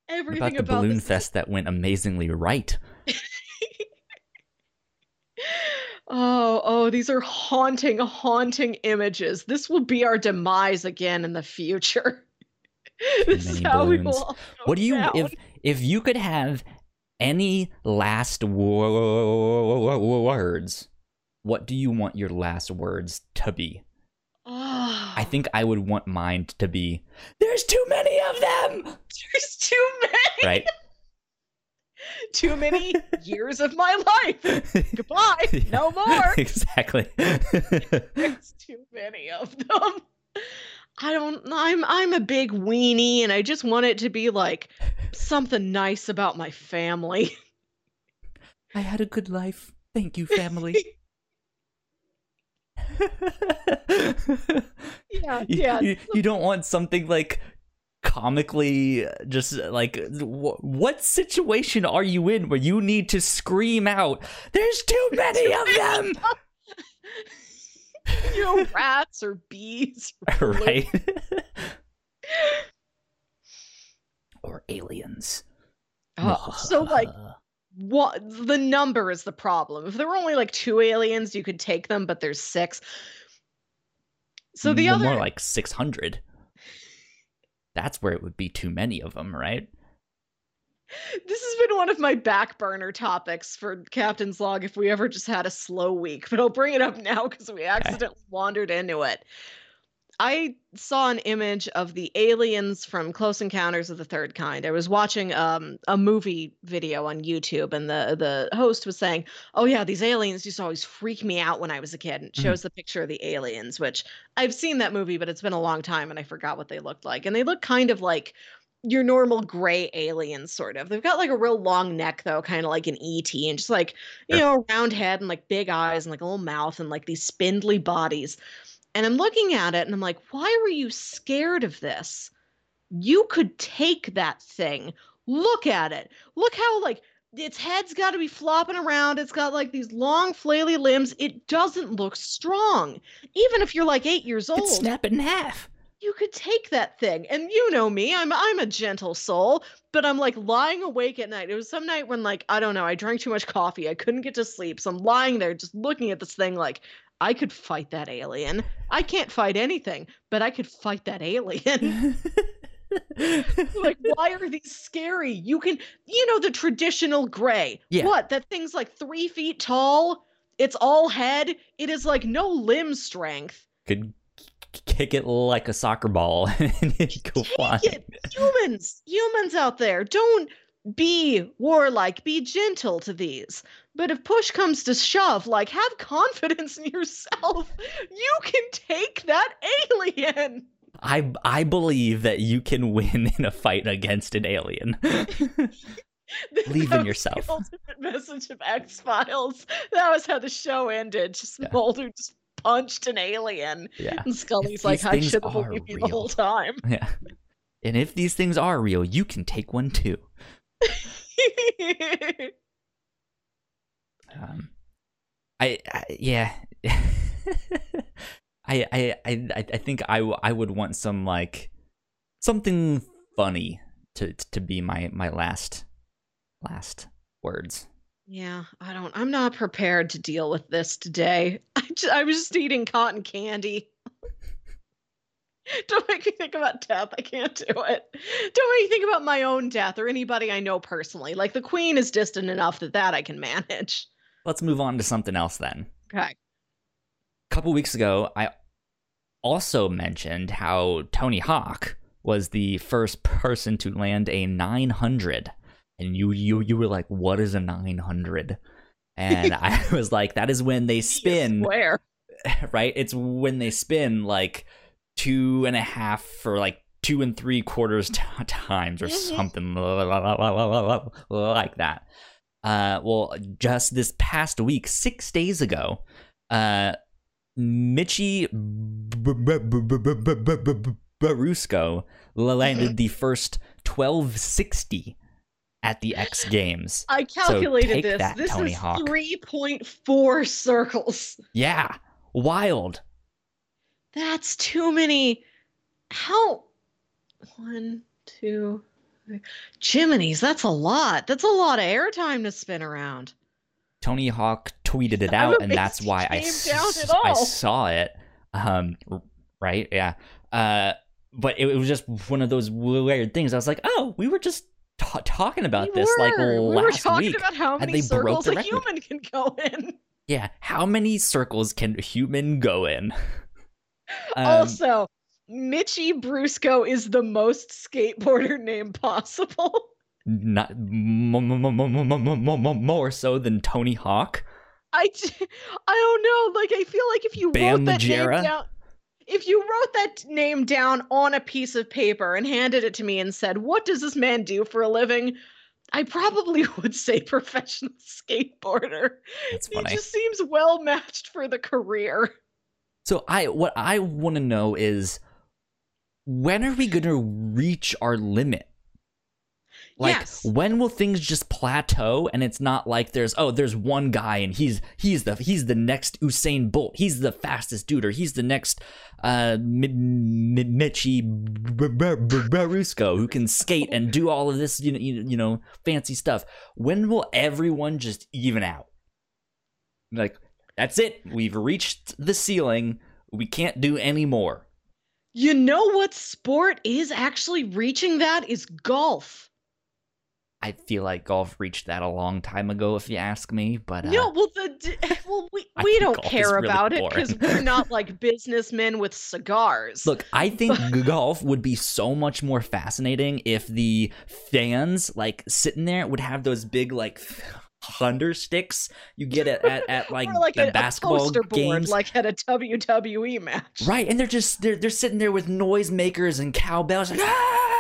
Everything about the about balloon this fest that went amazingly right? Oh, oh, these are haunting, haunting images. This will be our demise again in the future. this is how we balloons. will all go What do you down. if if you could have any last words? What do you want your last words to be? I think I would want mine to be there's too many of them, there's too many, right? too many years of my life. Goodbye. No more. exactly. There's too many of them. I don't I'm I'm a big weenie and I just want it to be like something nice about my family. I had a good life. Thank you, family. Yeah, yeah. you, you don't want something like comically uh, just uh, like wh- what situation are you in where you need to scream out there's too many of them you know, rats or bees. or right or aliens Oh, so like what the number is the problem. If there were only like two aliens, you could take them, but there's six. So the Well, other more like 600 that's where it would be too many of them right this has been one of my back burner topics for Captain's Log if we ever just had a slow week, but I'll bring it up now because we accidentally wandered into it. I saw an image of the aliens from Close Encounters of the Third Kind. I was watching um, a movie video on YouTube, and the the host was saying, "Oh yeah, these aliens used to always freak me out when I was a kid." And it Mhm. shows the picture of the aliens, which I've seen that movie, but it's been a long time, and I forgot what they looked like. And they look kind of like your normal gray alien sort of. They've got like a real long neck, though, kind of like an ET, and just like you know, round head and like big eyes and like a little mouth and like these spindly bodies. And I'm looking at it and I'm like, why were you scared of this? You could take that thing. Look at it. Look how like its head's got to be flopping around. It's got like these long flaily limbs. It doesn't look strong. Even if you're like 8 years old it's snap it in half you could take that thing and you know me i'm i'm a gentle soul but i'm like lying awake at night. It was some night when like i don't know i drank too much coffee i couldn't get to sleep so i'm lying there just looking at this thing like i could fight that alien. I can't fight anything but i could fight that alien. Like why are these scary? You can you know the traditional gray. Yeah. what that thing's like three feet tall? It's all head? It is like no limb strength. Could kick it like a soccer ball and go flying Humans, humans out there, don't be warlike, be gentle to these. But if push comes to shove, like have confidence in yourself. You can take that alien. I I believe that you can win in a fight against an alien. Believe in yourself. The ultimate message of X Files. That was how the show ended. Just Yeah. Mulder just punched an alien, yeah, and Scully's If like, "I should have believed you the whole time." yeah. And if these things are real, you can take one too. Um, I, I yeah. I, I I I think I I would want some like something funny to to be my my last last words. Yeah, I don't. I'm not prepared to deal with this today. I, just, I was just eating cotton candy. don't make me think about death. I can't do it. Don't make me think about my own death or anybody I know personally. Like the queen is distant enough that that I can manage. Let's move on to something else then. Okay. A couple weeks ago, I also mentioned how Tony Hawk was the first person to land a 900 and you you you were like what is a 900 and i was like that is when they spin Where? right it's when they spin like two and a half for like two and three quarters t- times or Mhm. something like that uh well just this past week six days ago uh Mitchie Brusco landed the first 1260 at the X Games. I calculated take this. that, this Tony is Hawk. 3.4 circles. Yeah, wild. That's too many. How? One, two, three. Jiminy's, that's a lot. That's a lot of airtime to spin around. Tony Hawk tweeted it out, and that's why I, came s- down at I saw it. Um, right? Yeah. Uh, but it, it was just one of those weird things. I was like, oh, we were just ta- talking about We this like were. we were last talking week. about how many circles a human can go in. Yeah, how many circles can a human go in? Um, also, Mitchie Brusco is the most skateboarder name possible. not m- m- m- m- m- m- m- more so than Tony Hawk. I, I don't know. Like, I feel like if you Bam wrote that name down, if you wrote that name down on a piece of paper and handed it to me and said, "What does this man do for a living?" I probably would say professional skateboarder. He just seems well matched for the career. So I what I want to know is when are we going to reach our limit? Like Yes. when will things just plateau and it's not like there's oh there's one guy and he's he's the he's the next Usain Bolt he's the fastest dude or he's the next uh Mi- Mi- Mitchie B- B- B- Brusco who can skate and do all of this you know you know fancy stuff. When will everyone just even out? Like that's it. We've reached the ceiling. We can't do any more. You know what sport is actually reaching that is golf. I feel like golf reached that a long time ago, if you ask me. But uh, No, well, the well, we we don't care really about it because we're not like businessmen with cigars. look, I think golf would be so much more fascinating if the fans, like sitting there, would have those big like thunder sticks you get at at, at like, like the a, a basketball board, games. like at a WWE match. Right, and they're just they're they're sitting there with noisemakers and cowbells, like ah,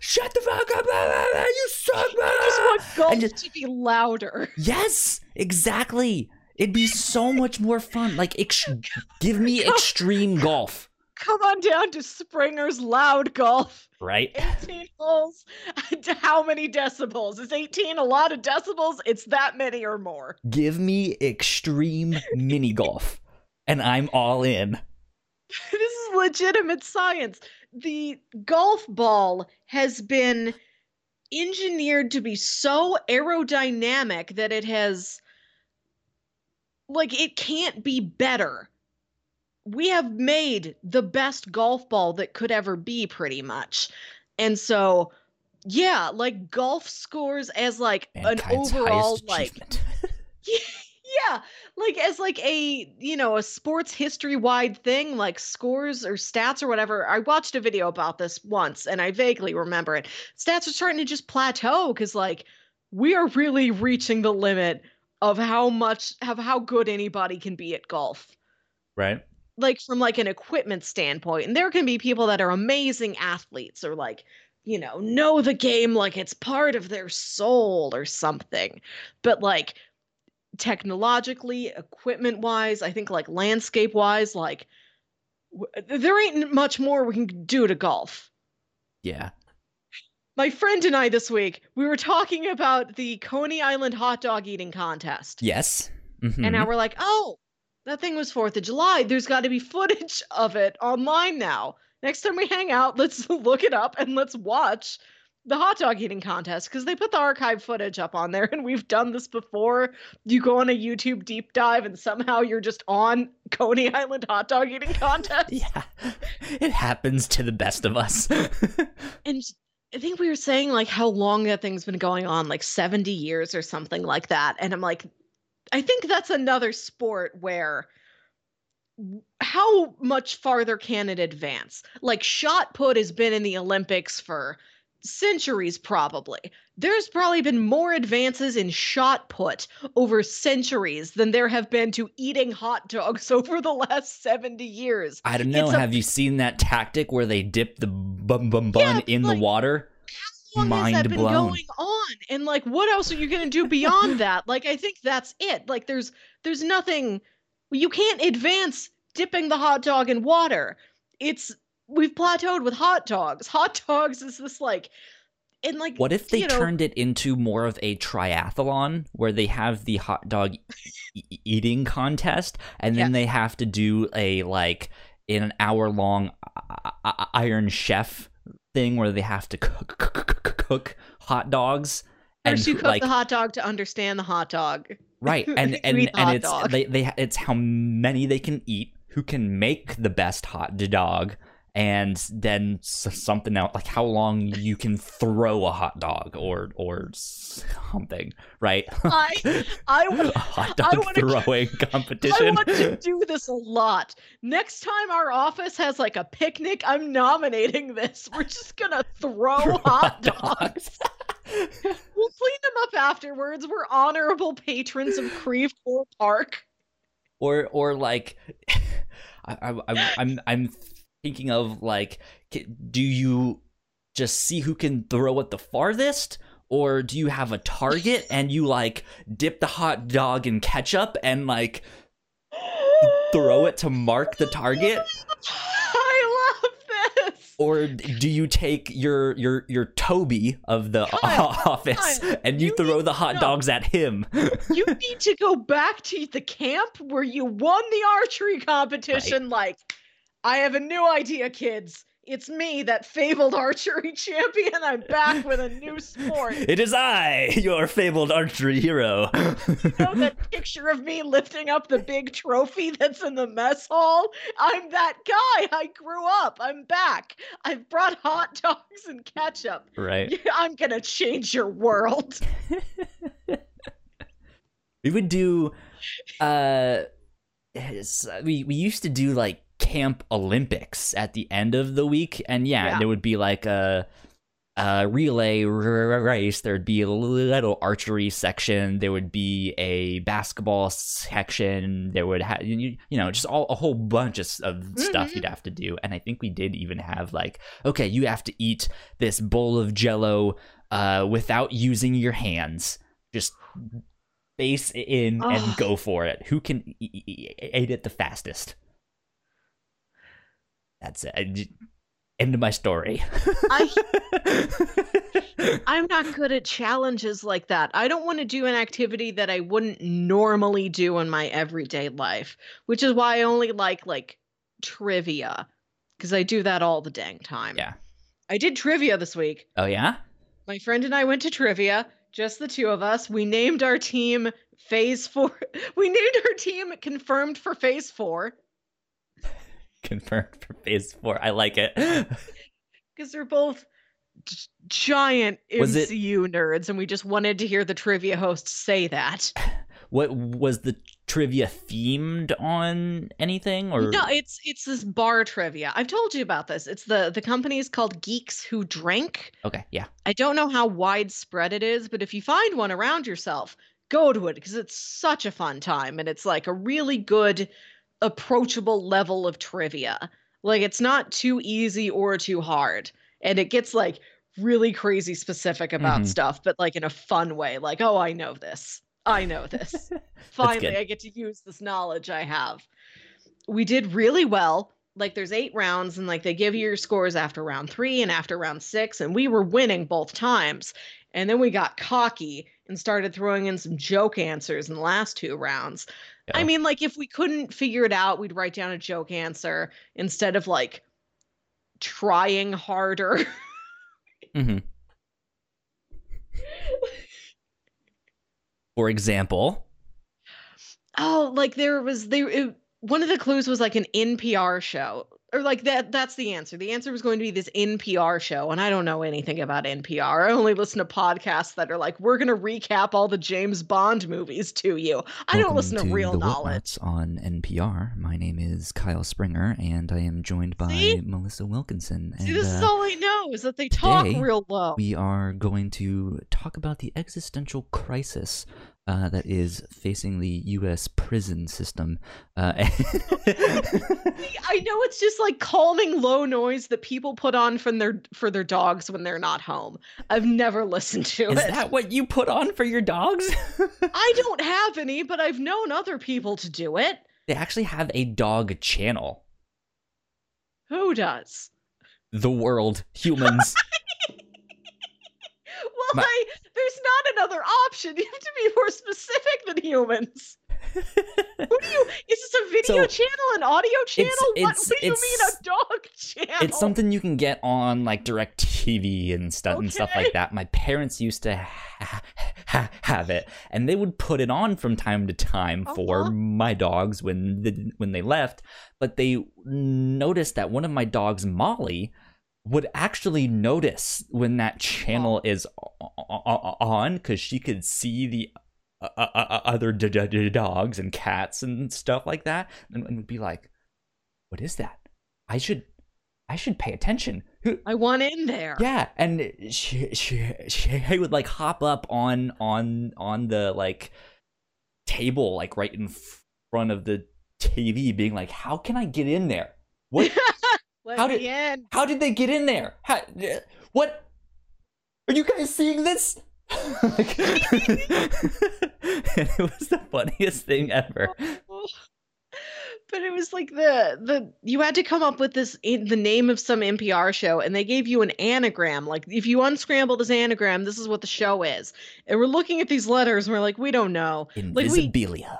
shut the fuck up, blah, blah, blah, you suck. I just want golf And just- to be louder. Yes, exactly. It'd be so much more fun. Like, ex- give me extreme golf, Come on down to Springer's Loud Golf. right? 18 holes. How many decibels? Is 18 a lot of decibels? It's that many or more. Give me extreme mini golf, and I'm all in. this is legitimate science. The golf ball has been engineered to be so aerodynamic that it has like it can't be better. We have made the best golf ball that could ever be pretty much. And so yeah, like golf scores as like an overall like yeah, like as like a you know a sports history wide thing, like scores or stats or whatever. I watched a video about this once, and I vaguely remember it. Stats are starting to just plateau because like we are really reaching the limit of how much of how good anybody can be at golf right? like from like an equipment standpoint and there can be people that are amazing athletes or like you know know the game like it's part of their soul or something but like technologically equipment wise i think like landscape wise like w- there ain't much more we can do to golf Yeah. my friend and i this week we were talking about the coney island hot dog eating contest Yes. Mhm. And now we're like, oh, that thing was 4th of July. There's got to be footage of it online now. Next time we hang out, let's look it up and let's watch the hot dog eating contest because they put the archive footage up on there and we've done this before. You go on a YouTube deep dive and somehow you're just on Coney Island hot dog eating contest. yeah, it happens to the best of us. And I think we were saying like how long that thing's been going on, like 70 years or something like that. And I'm like, I think that's another sport where how much farther can it advance? Like shot put has been in the Olympics for centuries probably. There's probably been more advances in shot put over centuries than there have been to eating hot dogs over the last 70 years. I don't know. It's a- Have you seen that tactic where they dip the bum bum bun but, in like, the water? How long has that been blown. going on? And like, what else are you gonna do beyond that? Like, I think that's it. Like, there's there's nothing. You can't advance dipping the hot dog in water. It's we've plateaued with hot dogs. Hot dogs is this like, and like, What if they you know, turned it into more of a triathlon where they have the hot dog e- eating contest and then Yes. they have to do a like in an hour long Iron Chef thing where they have to cook, cook, cook, cook hot dogs and First, you cook like the hot dog to understand the hot dog. right and You and and it's dog. they they it's how many they can eat who can make the best hot dog and then something else like how long you can throw a hot dog or or something right I I would a hot I dog wanna- throwing I want to do this a lot. Next time our office has like a picnic, I'm nominating this. We're just gonna throw Throw hot dogs. We'll clean them up afterwards. We're honorable patrons of Creve Park. or or like I, I I'm I'm thinking of like do you just see who can throw it the farthest or do you have a target and you like dip the hot dog in ketchup and like throw it to mark the target I love this. or do you take your your your Toby of the office and you, you throw the hot dogs at him You need to go back to the camp where you won the archery competition. Like, I have a new idea, kids. It's me, that fabled archery champion. I'm back with a new sport. it is I your fabled archery hero You know that picture of me lifting up the big trophy that's in the mess hall? I'm that guy. I grew up. I'm back. I've brought hot dogs and ketchup. right I'm gonna change your world. We would do uh we we used to do like camp Olympics at the end of the week and yeah, Yeah. there would be like a a relay r- race there'd be a little archery section there would be a basketball section there would have you, you know just all a whole bunch of, of stuff Mhm. you'd have to do and i think we did even have like okay you have to eat this bowl of jello uh without using your hands just face it in and go for it. Who can eat it the fastest? That's it. I End of my story. I'm not good at challenges like that. I don't want to do an activity that I wouldn't normally do in my everyday life, which is why I only like like trivia because I do that all the dang time. Yeah. I did trivia this week. oh yeah. My friend and I went to trivia, just the two of us. We named our team Phase 4. We named our team confirmed for Phase 4 Confirmed for phase four. I like it. because they're both g- giant Was it- MCU nerds and we just wanted to hear the trivia host say that. what was the trivia themed on anything or No, it's it's this bar trivia. I've told you about this. It's the the company is called Geeks Who Drink. okay yeah I don't know how widespread it is, but if you find one around yourself, go to it because it's such a fun time and it's like a really good approachable level of trivia. Like it's not too easy or too hard. And it gets like really crazy specific about Mhm. stuff, but like in a fun way. Like, oh, I know this. I know this. Finally. I get to use this knowledge I have. We did really well. Like there's eight rounds, and like they give you your scores after round three and after round six, and we were winning both times. And then we got cocky and started throwing in some joke answers in the last two rounds. I mean, like if we couldn't figure it out, we'd write down a joke answer instead of like trying harder. hmm For example, Oh, like there was there it, one of the clues was like an NPR show. Or like that that's the answer. The answer was going to be this NPR show and I don't know anything about NPR. I only listen to podcasts that are like we're going to recap all the James Bond movies to you. I don't listen to, real the knowledge. On NPR. My name is Kyle Springer, and I am joined by See? Melissa Wilkinson. See, and, this is uh, all I know is that they talk real low. we are going to talk about the existential crisis uh, that is facing the U.S. prison system. Uh, I know it's just like calming low noise that people put on from their for their dogs when they're not home. I've never listened to is it. that what you put on for your dogs? I don't have any, but I've known other people to do it. they actually have a dog channel. Who does? The world, humans. My- there's not another option. You have to be more specific than humans. Who do you? Is this a video So, channel, an audio channel? what, it's- what do you mean a dog channel? it's something you can get on like direct tv and stuff and stuff like that my parents used to ha- ha- have it and they would put it on from time to time for Uh-huh. my dogs when the, when they left but they noticed that one of my dogs molly would actually notice when that channel is o- o- o- on because she could see the uh, uh, uh, other d- d- dogs and cats and stuff like that and, and would be like what is that? I should i should pay attention. I want in there. yeah and she, she she would like hop up on on on the like table like right in front of the tv being like how can i get in there? What Let How me did- in. how did they get in there how, what are you guys seeing this Like- it was the funniest thing ever But it was like the the you had to come up with this in the name of some NPR show, and they gave you an anagram. Like if you unscramble this anagram, this is what the show is. And we're looking at these letters, and we're like, we don't know. Like we invisibilia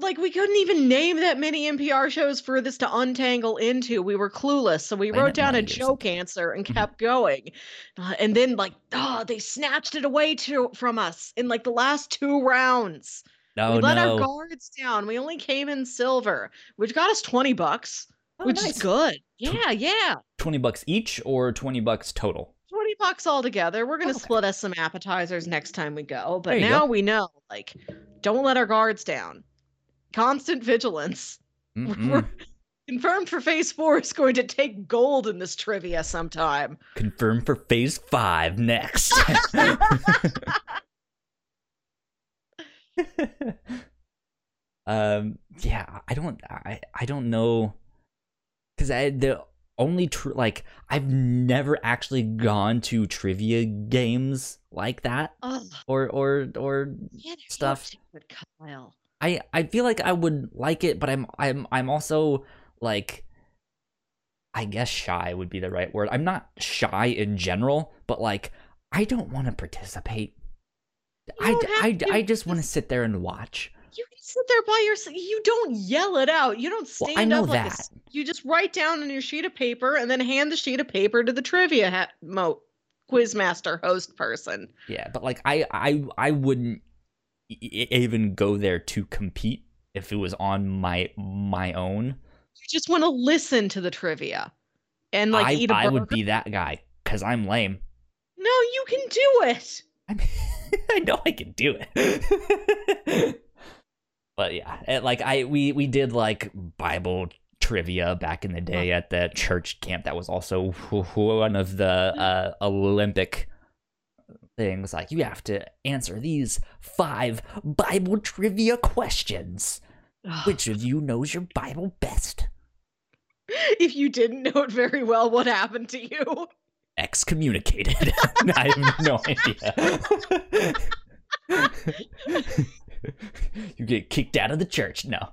like we couldn't even name that many NPR shows for this to untangle into. We were clueless, so we Planet wrote down a joke answer and Mhm. kept going. Uh, and then like, oh, they snatched it away to, from us in like the last two rounds. no we let no our guards down. We only came in silver, which got us 20 bucks, Oh, which nice. is good. Yeah, yeah. 20 bucks each or 20 bucks total 20 bucks all together. We're going to Okay. split us some appetizers next time we go. But now go. we know, like, don't let our guards down. Constant vigilance. Mm-mm. Confirmed for phase four is going to take gold in this trivia sometime. Confirmed for phase five next. um, yeah, I don't, I, I don't know, because I the only true like I've never actually gone to trivia games like that, Oh, or or or yeah, Stuff. Kyle. I I feel like I would like it, but I'm I'm I'm also like I guess shy would be the right word. I'm not shy in general, but like I don't want to participate. I, I. I just want to sit there and watch. You can sit there by yourself. You don't yell it out. You don't Well, stand I know up like a that. s- you just write down on your sheet of paper and then hand the sheet of paper to the trivia ha- mo quizmaster host person. Yeah, but like I I I wouldn't even go there to compete if it was on my my own. You just want to listen to the trivia and like I eat a I burger. would be that guy cuz I'm lame. No, you can do it. I mean, I know I can do it. but yeah, it, like I we we did like Bible trivia back in the uh-huh. day at the church camp. That was also one of the mm-hmm. uh, Olympic things. Like you have to answer these five Bible trivia questions. Which of you knows your Bible best? if you didn't know it very well, what happened to you? Excommunicated. I have no idea. you get kicked out of the church. No.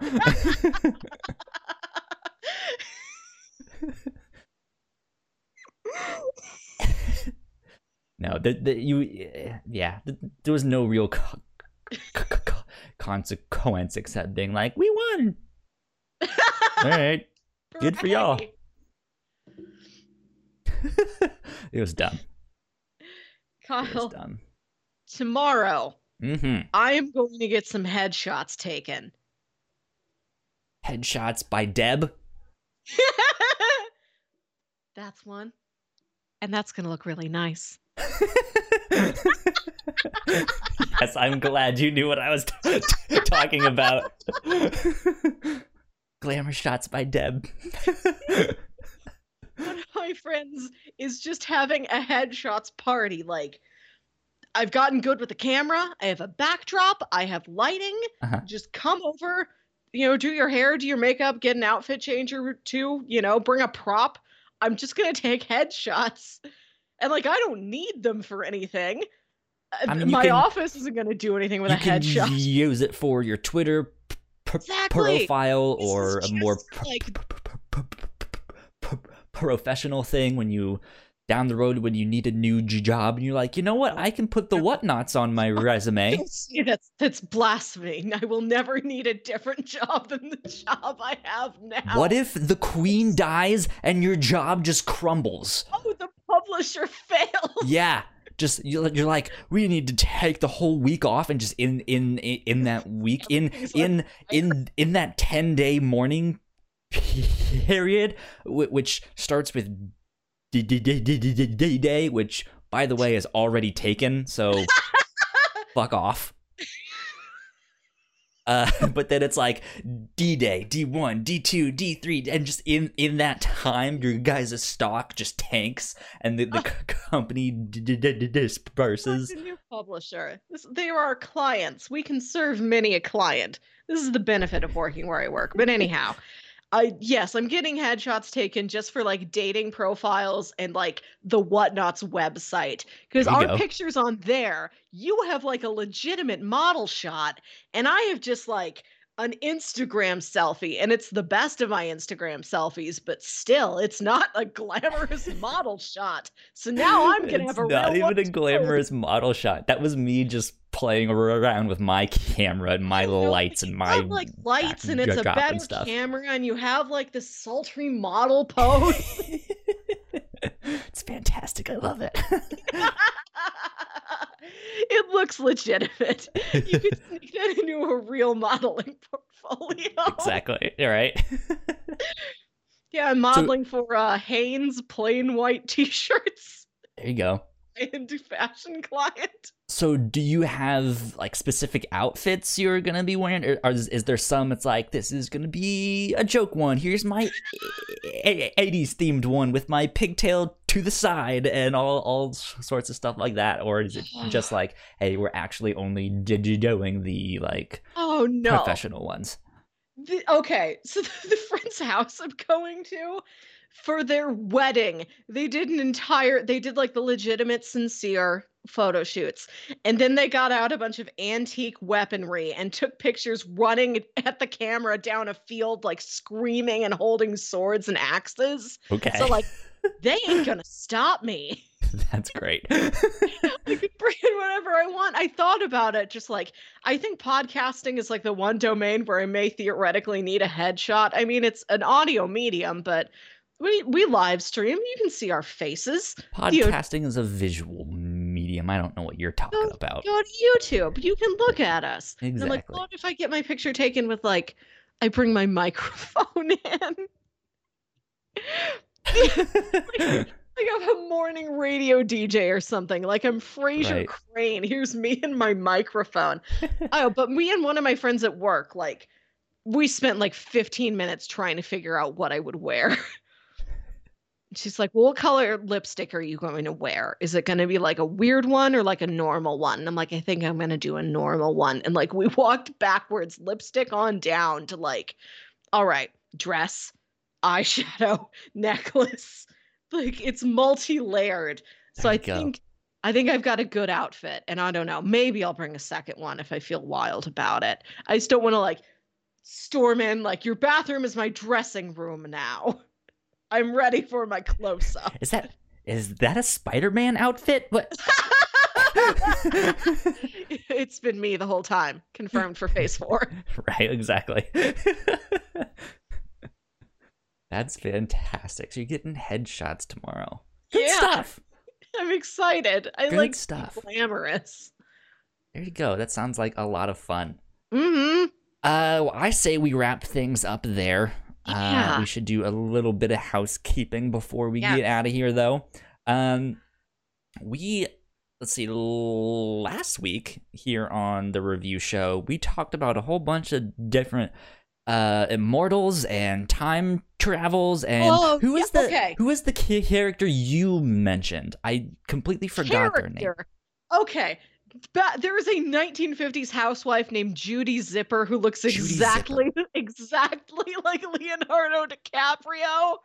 No, The, the, you, yeah, there was no real co- co- co- consequence except being like, we won. All right, good for y'all. It was dumb. It was Kyle, dumb. tomorrow Mm-hmm. I am going to get some headshots taken. Headshots by Deb. that's one. And that's going to look really nice. Yes, I'm glad you knew what I was t- t- talking about. Glamour shots by Deb. One of my friends is just having a headshots party. Like, I've gotten good with the camera. I have a backdrop. I have lighting. Uh-huh. Just come over, you know, do your hair, do your makeup, get an outfit changer too, you know, bring a prop. I'm just going to take headshots. And, like, I don't need them for anything. Uh, I mean, my can- office isn't going to do anything with you a can headshot. use it for your Twitter p- Exactly. profile This or a more like- p- p- professional thing when you down the road when you need a new job and you're like, you know what, I can put the whatnauts on my resume. That's that's blasphemy. I will never need a different job than the job I have now. What if the queen dies and your job just crumbles? Oh, the publisher failed. Yeah. Just you're you're like we need to take the whole week off and just in in in in that week in in in in that 10 day mourning period which starts with d- day which by the way is already taken so fuck off uh, but then it's like D-Day, D1, D2, D3, and just in in that time, your guys' stock just tanks, and the, the company d- d- d- d- disperses. New publisher? This, they are our clients. We can serve many a client. This is the benefit of working where I work. But anyhow, I yes, I'm getting headshots taken just for like dating profiles and like the Whatnauts website because our go. pictures on there, you have like a legitimate model shot, and I have just like an Instagram selfie, and it's the best of my Instagram selfies, but still, it's not a glamorous model shot. So now I'm gonna It's have a not even a too. glamorous model shot. That was me just playing around with my camera and my know, lights and my have, like lights and it's a better stuff. camera and you have like this sultry model pose it's fantastic. I love it. it looks legitimate you could sneak that into a real modeling portfolio exactly. All right. yeah i'm modeling for uh hanes plain white t-shirts there you go. and fashion client So, do you have like specific outfits you're gonna be wearing, or, or is, is there some? It's like this is gonna be a joke one. Here's my a- a- '80s themed one with my pigtail to the side and all all sorts of stuff like that, or is it just like, hey, we're actually only doing the like oh no professional ones? The, okay, so the, the friend's house I'm going to for their wedding, they did an entire they did like the legitimate sincere photo shoots. And then they got out a bunch of antique weaponry and took pictures running at the camera down a field like screaming and holding swords and axes. Okay, So like they ain't going to stop me. that's great. I could bring in whatever I want. I thought about it, just like I think podcasting is like the one domain where I may theoretically need a headshot. I mean, it's an audio medium, but we we live stream. You can see our faces. Podcasting is a visual medium. I don't know what you're talking Go- about. Go to YouTube. You can look at us. And I'm like, Exactly. what if I get my picture taken with like, I bring my microphone in. like I'm a morning radio DJ or something. Like I'm Frasier Right. Crane. Here's me and my microphone. oh, but me and one of my friends at work, like, we spent like 15 minutes trying to figure out what I would wear. She's like, well, what color lipstick are you going to wear? Is it going to be like a weird one or like a normal one? And I'm like, I think I'm going to do a normal one. And like, we walked backwards, lipstick on down to like, all right, dress, eyeshadow, necklace. Like, it's multi layered. So I go. think. I think I've got a good outfit, and I don't know. Maybe I'll bring a second one if I feel wild about it. I just don't want to like storm in like your bathroom is my dressing room now. I'm ready for my close up. Is that is that a Spider-Man outfit? What? it's been me the whole time. Confirmed for phase four. right, exactly. That's fantastic. So you're getting headshots tomorrow. Good Yeah. stuff. I'm excited. I Good like stuff. glamorous. There you go. That sounds like a lot of fun. Mm-hmm. Uh, well, I say we wrap things up there. Uh, we should do a little bit of housekeeping before we Yeah. get out of here, though. Um, we let's see. Last week here on the review show, we talked about a whole bunch of different uh immortals and time travels and Oh, who is yeah, the okay. who is the character you mentioned i completely forgot their name Okay. Ba- there is a 1950s housewife named Judy Zipper who looks Judy exactly exactly like Leonardo DiCaprio.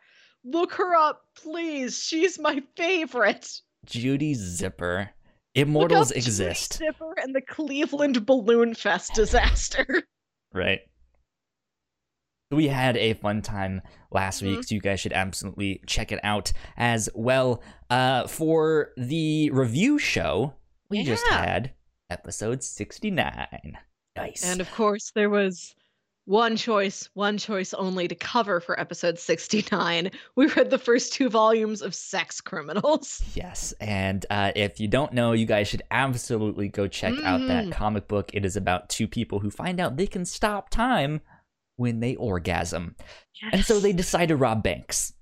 Look her up, please. She's my favorite. judy zipper immortals Judy exist Zipper and the Cleveland Balloon Fest disaster. Right. We had a fun time last week, Mhm. so you guys should absolutely check it out as well. Uh, for the review show, we just had episode 69. Nice. And of course, there was one choice, one choice only to cover for episode 69. We read the first two volumes of Sex Criminals. Yes, and uh, if you don't know, you guys should absolutely go check out that Mhm. comic book. It is about two people who find out they can stop time when they orgasm. and so they decide to rob banks.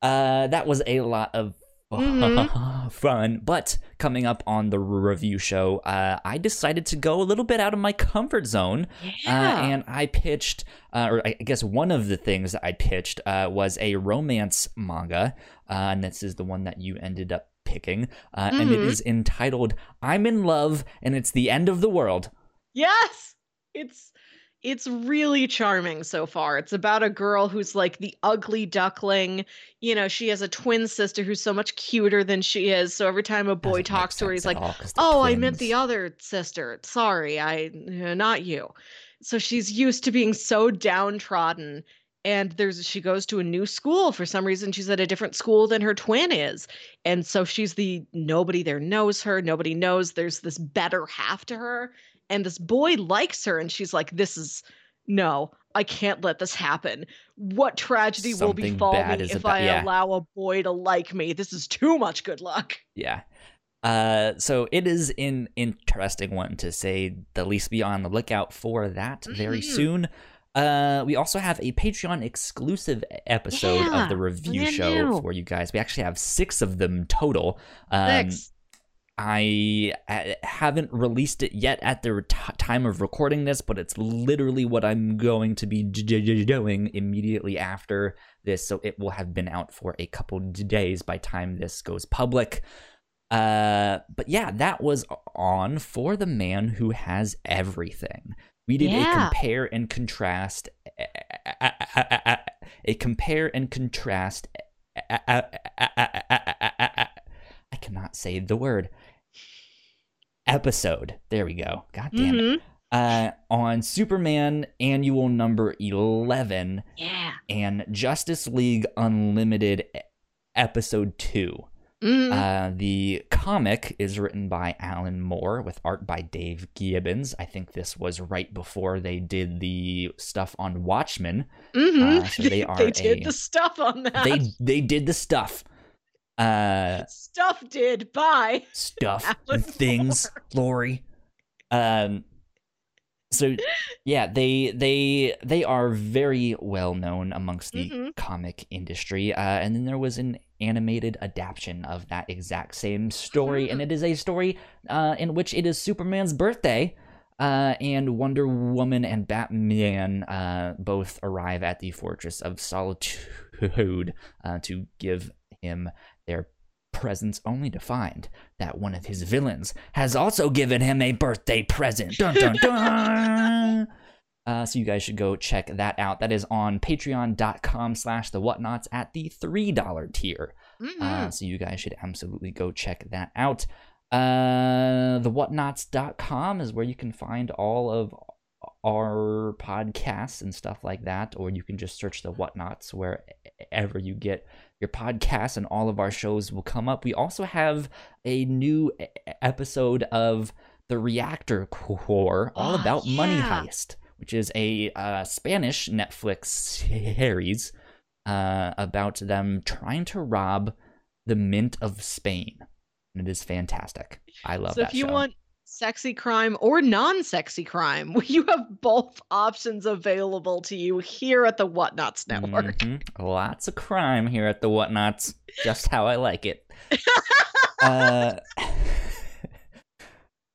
Uh, that was a lot of fun. But coming up on the review show, uh, I decided to go a little bit out of my comfort zone, Yeah. uh, and I pitched, uh, or I guess one of the things that I pitched uh, was a romance manga, uh, and this is the one that you ended up picking, uh, and it Mhm. is entitled "I'm in Love and It's the End of the World." Yes. It's it's really charming so far. It's about a girl who's like the ugly duckling. You know, she has a twin sister who's so much cuter than she is. So every time a boy talks to her, he's like, all "Oh, I meant the other sister. Sorry, I uh, not you." So she's used to being so downtrodden and there's she goes to a new school for some reason she's at a different school than her twin is. And so she's the nobody there knows her, nobody knows there's this better half to her and this boy likes her and she's like this is no i can't let this happen what tragedy will Something befall me if about- i yeah. allow a boy to like me this is too much good luck Yeah. Uh, so it is an interesting one to say the least. Be on the lookout for that very Mhm. soon. Uh, we also have a Patreon exclusive episode Yeah, of the review show new. for you guys. We actually have six of them total. Um, Six. I uh, haven't released it yet at the time of recording this, but it's literally what I'm going to be doing immediately after this. So it will have been out for a couple d- days by time this goes public. Uh, but yeah, that was on for the man who has everything. We did a compare and contrast, a compare and contrast. I cannot say the word. Episode. There we go. God damn it. Mhm. Uh, on Superman Annual Number Eleven yeah and Justice League Unlimited Episode Two. Mhm. Uh, the comic is written by Alan Moore with art by Dave Gibbons. I think this was right before they did the stuff on Watchmen. Mhm. uh, so they are they did a- the stuff on that They they did the stuff. Uh, stuff did bye stuff and things, Lori. Um, so yeah, they they they are very well known amongst the Mhm. comic industry. Uh, and then there was an animated adaptation of that exact same story, and Mhm. it is a story uh, in which it is Superman's birthday. Uh, and Wonder Woman and Batman uh, both arrive at the Fortress of Solitude uh, to give him their presents, only to find that one of his villains has also given him a birthday present. Dun dun dun. Uh, so you guys should go check that out. That is on patreon.com slash the whatnauts at the $3 tier. Mhm. Uh, so you guys should absolutely go check that out. Uh, the whatnauts.com is where you can find all of our podcasts and stuff like that, or you can just search the whatnauts wherever you get your podcasts, and all of our shows will come up. We also have a new episode of the Reactor Core, all Oh, about Money. Heist, which is a uh, Spanish Netflix series uh, about them trying to rob the Mint of Spain. And it is fantastic. I love so that if you show. want sexy crime or non-sexy crime, you have both options available to you here at the Whatnauts Network. Mhm. Lots of crime here at the Whatnauts. Just how I like it. uh,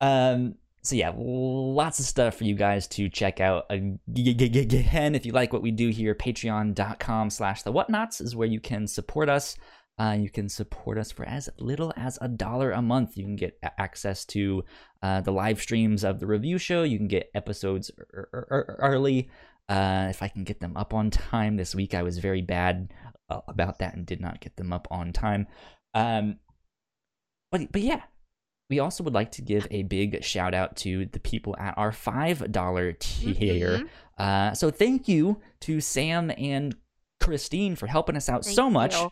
um. So yeah, lots of stuff for you guys to check out. Again, if you like what we do here, patreon.com slash the whatnauts is where you can support us. Uh, you can support us for as little as a dollar a month. You can get access to uh, the live streams of the review show. You can get episodes er- er- er- early. Uh, if I can get them up on time this week, I was very bad uh, about that and did not get them up on time. Um, but but yeah, we also would like to give a big shout out to the people at our five dollar tier. Mhm. Uh, so thank you to Sam and Christine for helping us out Thank so much. you.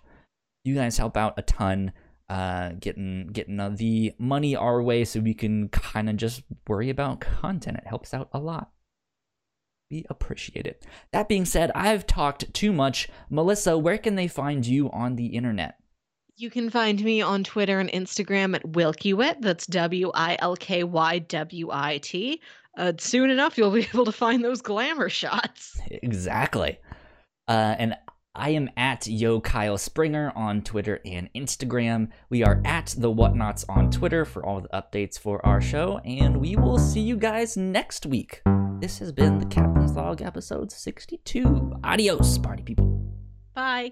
You guys help out a ton, uh, getting getting uh, the money our way so we can kind of just worry about content. It helps out a lot. We appreciate it. That being said, I've talked too much. Melissa, where can they find you on the internet? You can find me on Twitter and Instagram at Wilkywit. That's W I L K Y W I T. Uh, soon enough, you'll be able to find those glamour shots. Exactly. Uh, and I am at Yo Kyle Springer on Twitter and Instagram. We are at the Whatnauts on Twitter for all the updates for our show, and we will see you guys next week. This has been the Captain's Log episode 62. Adios, party people. Bye.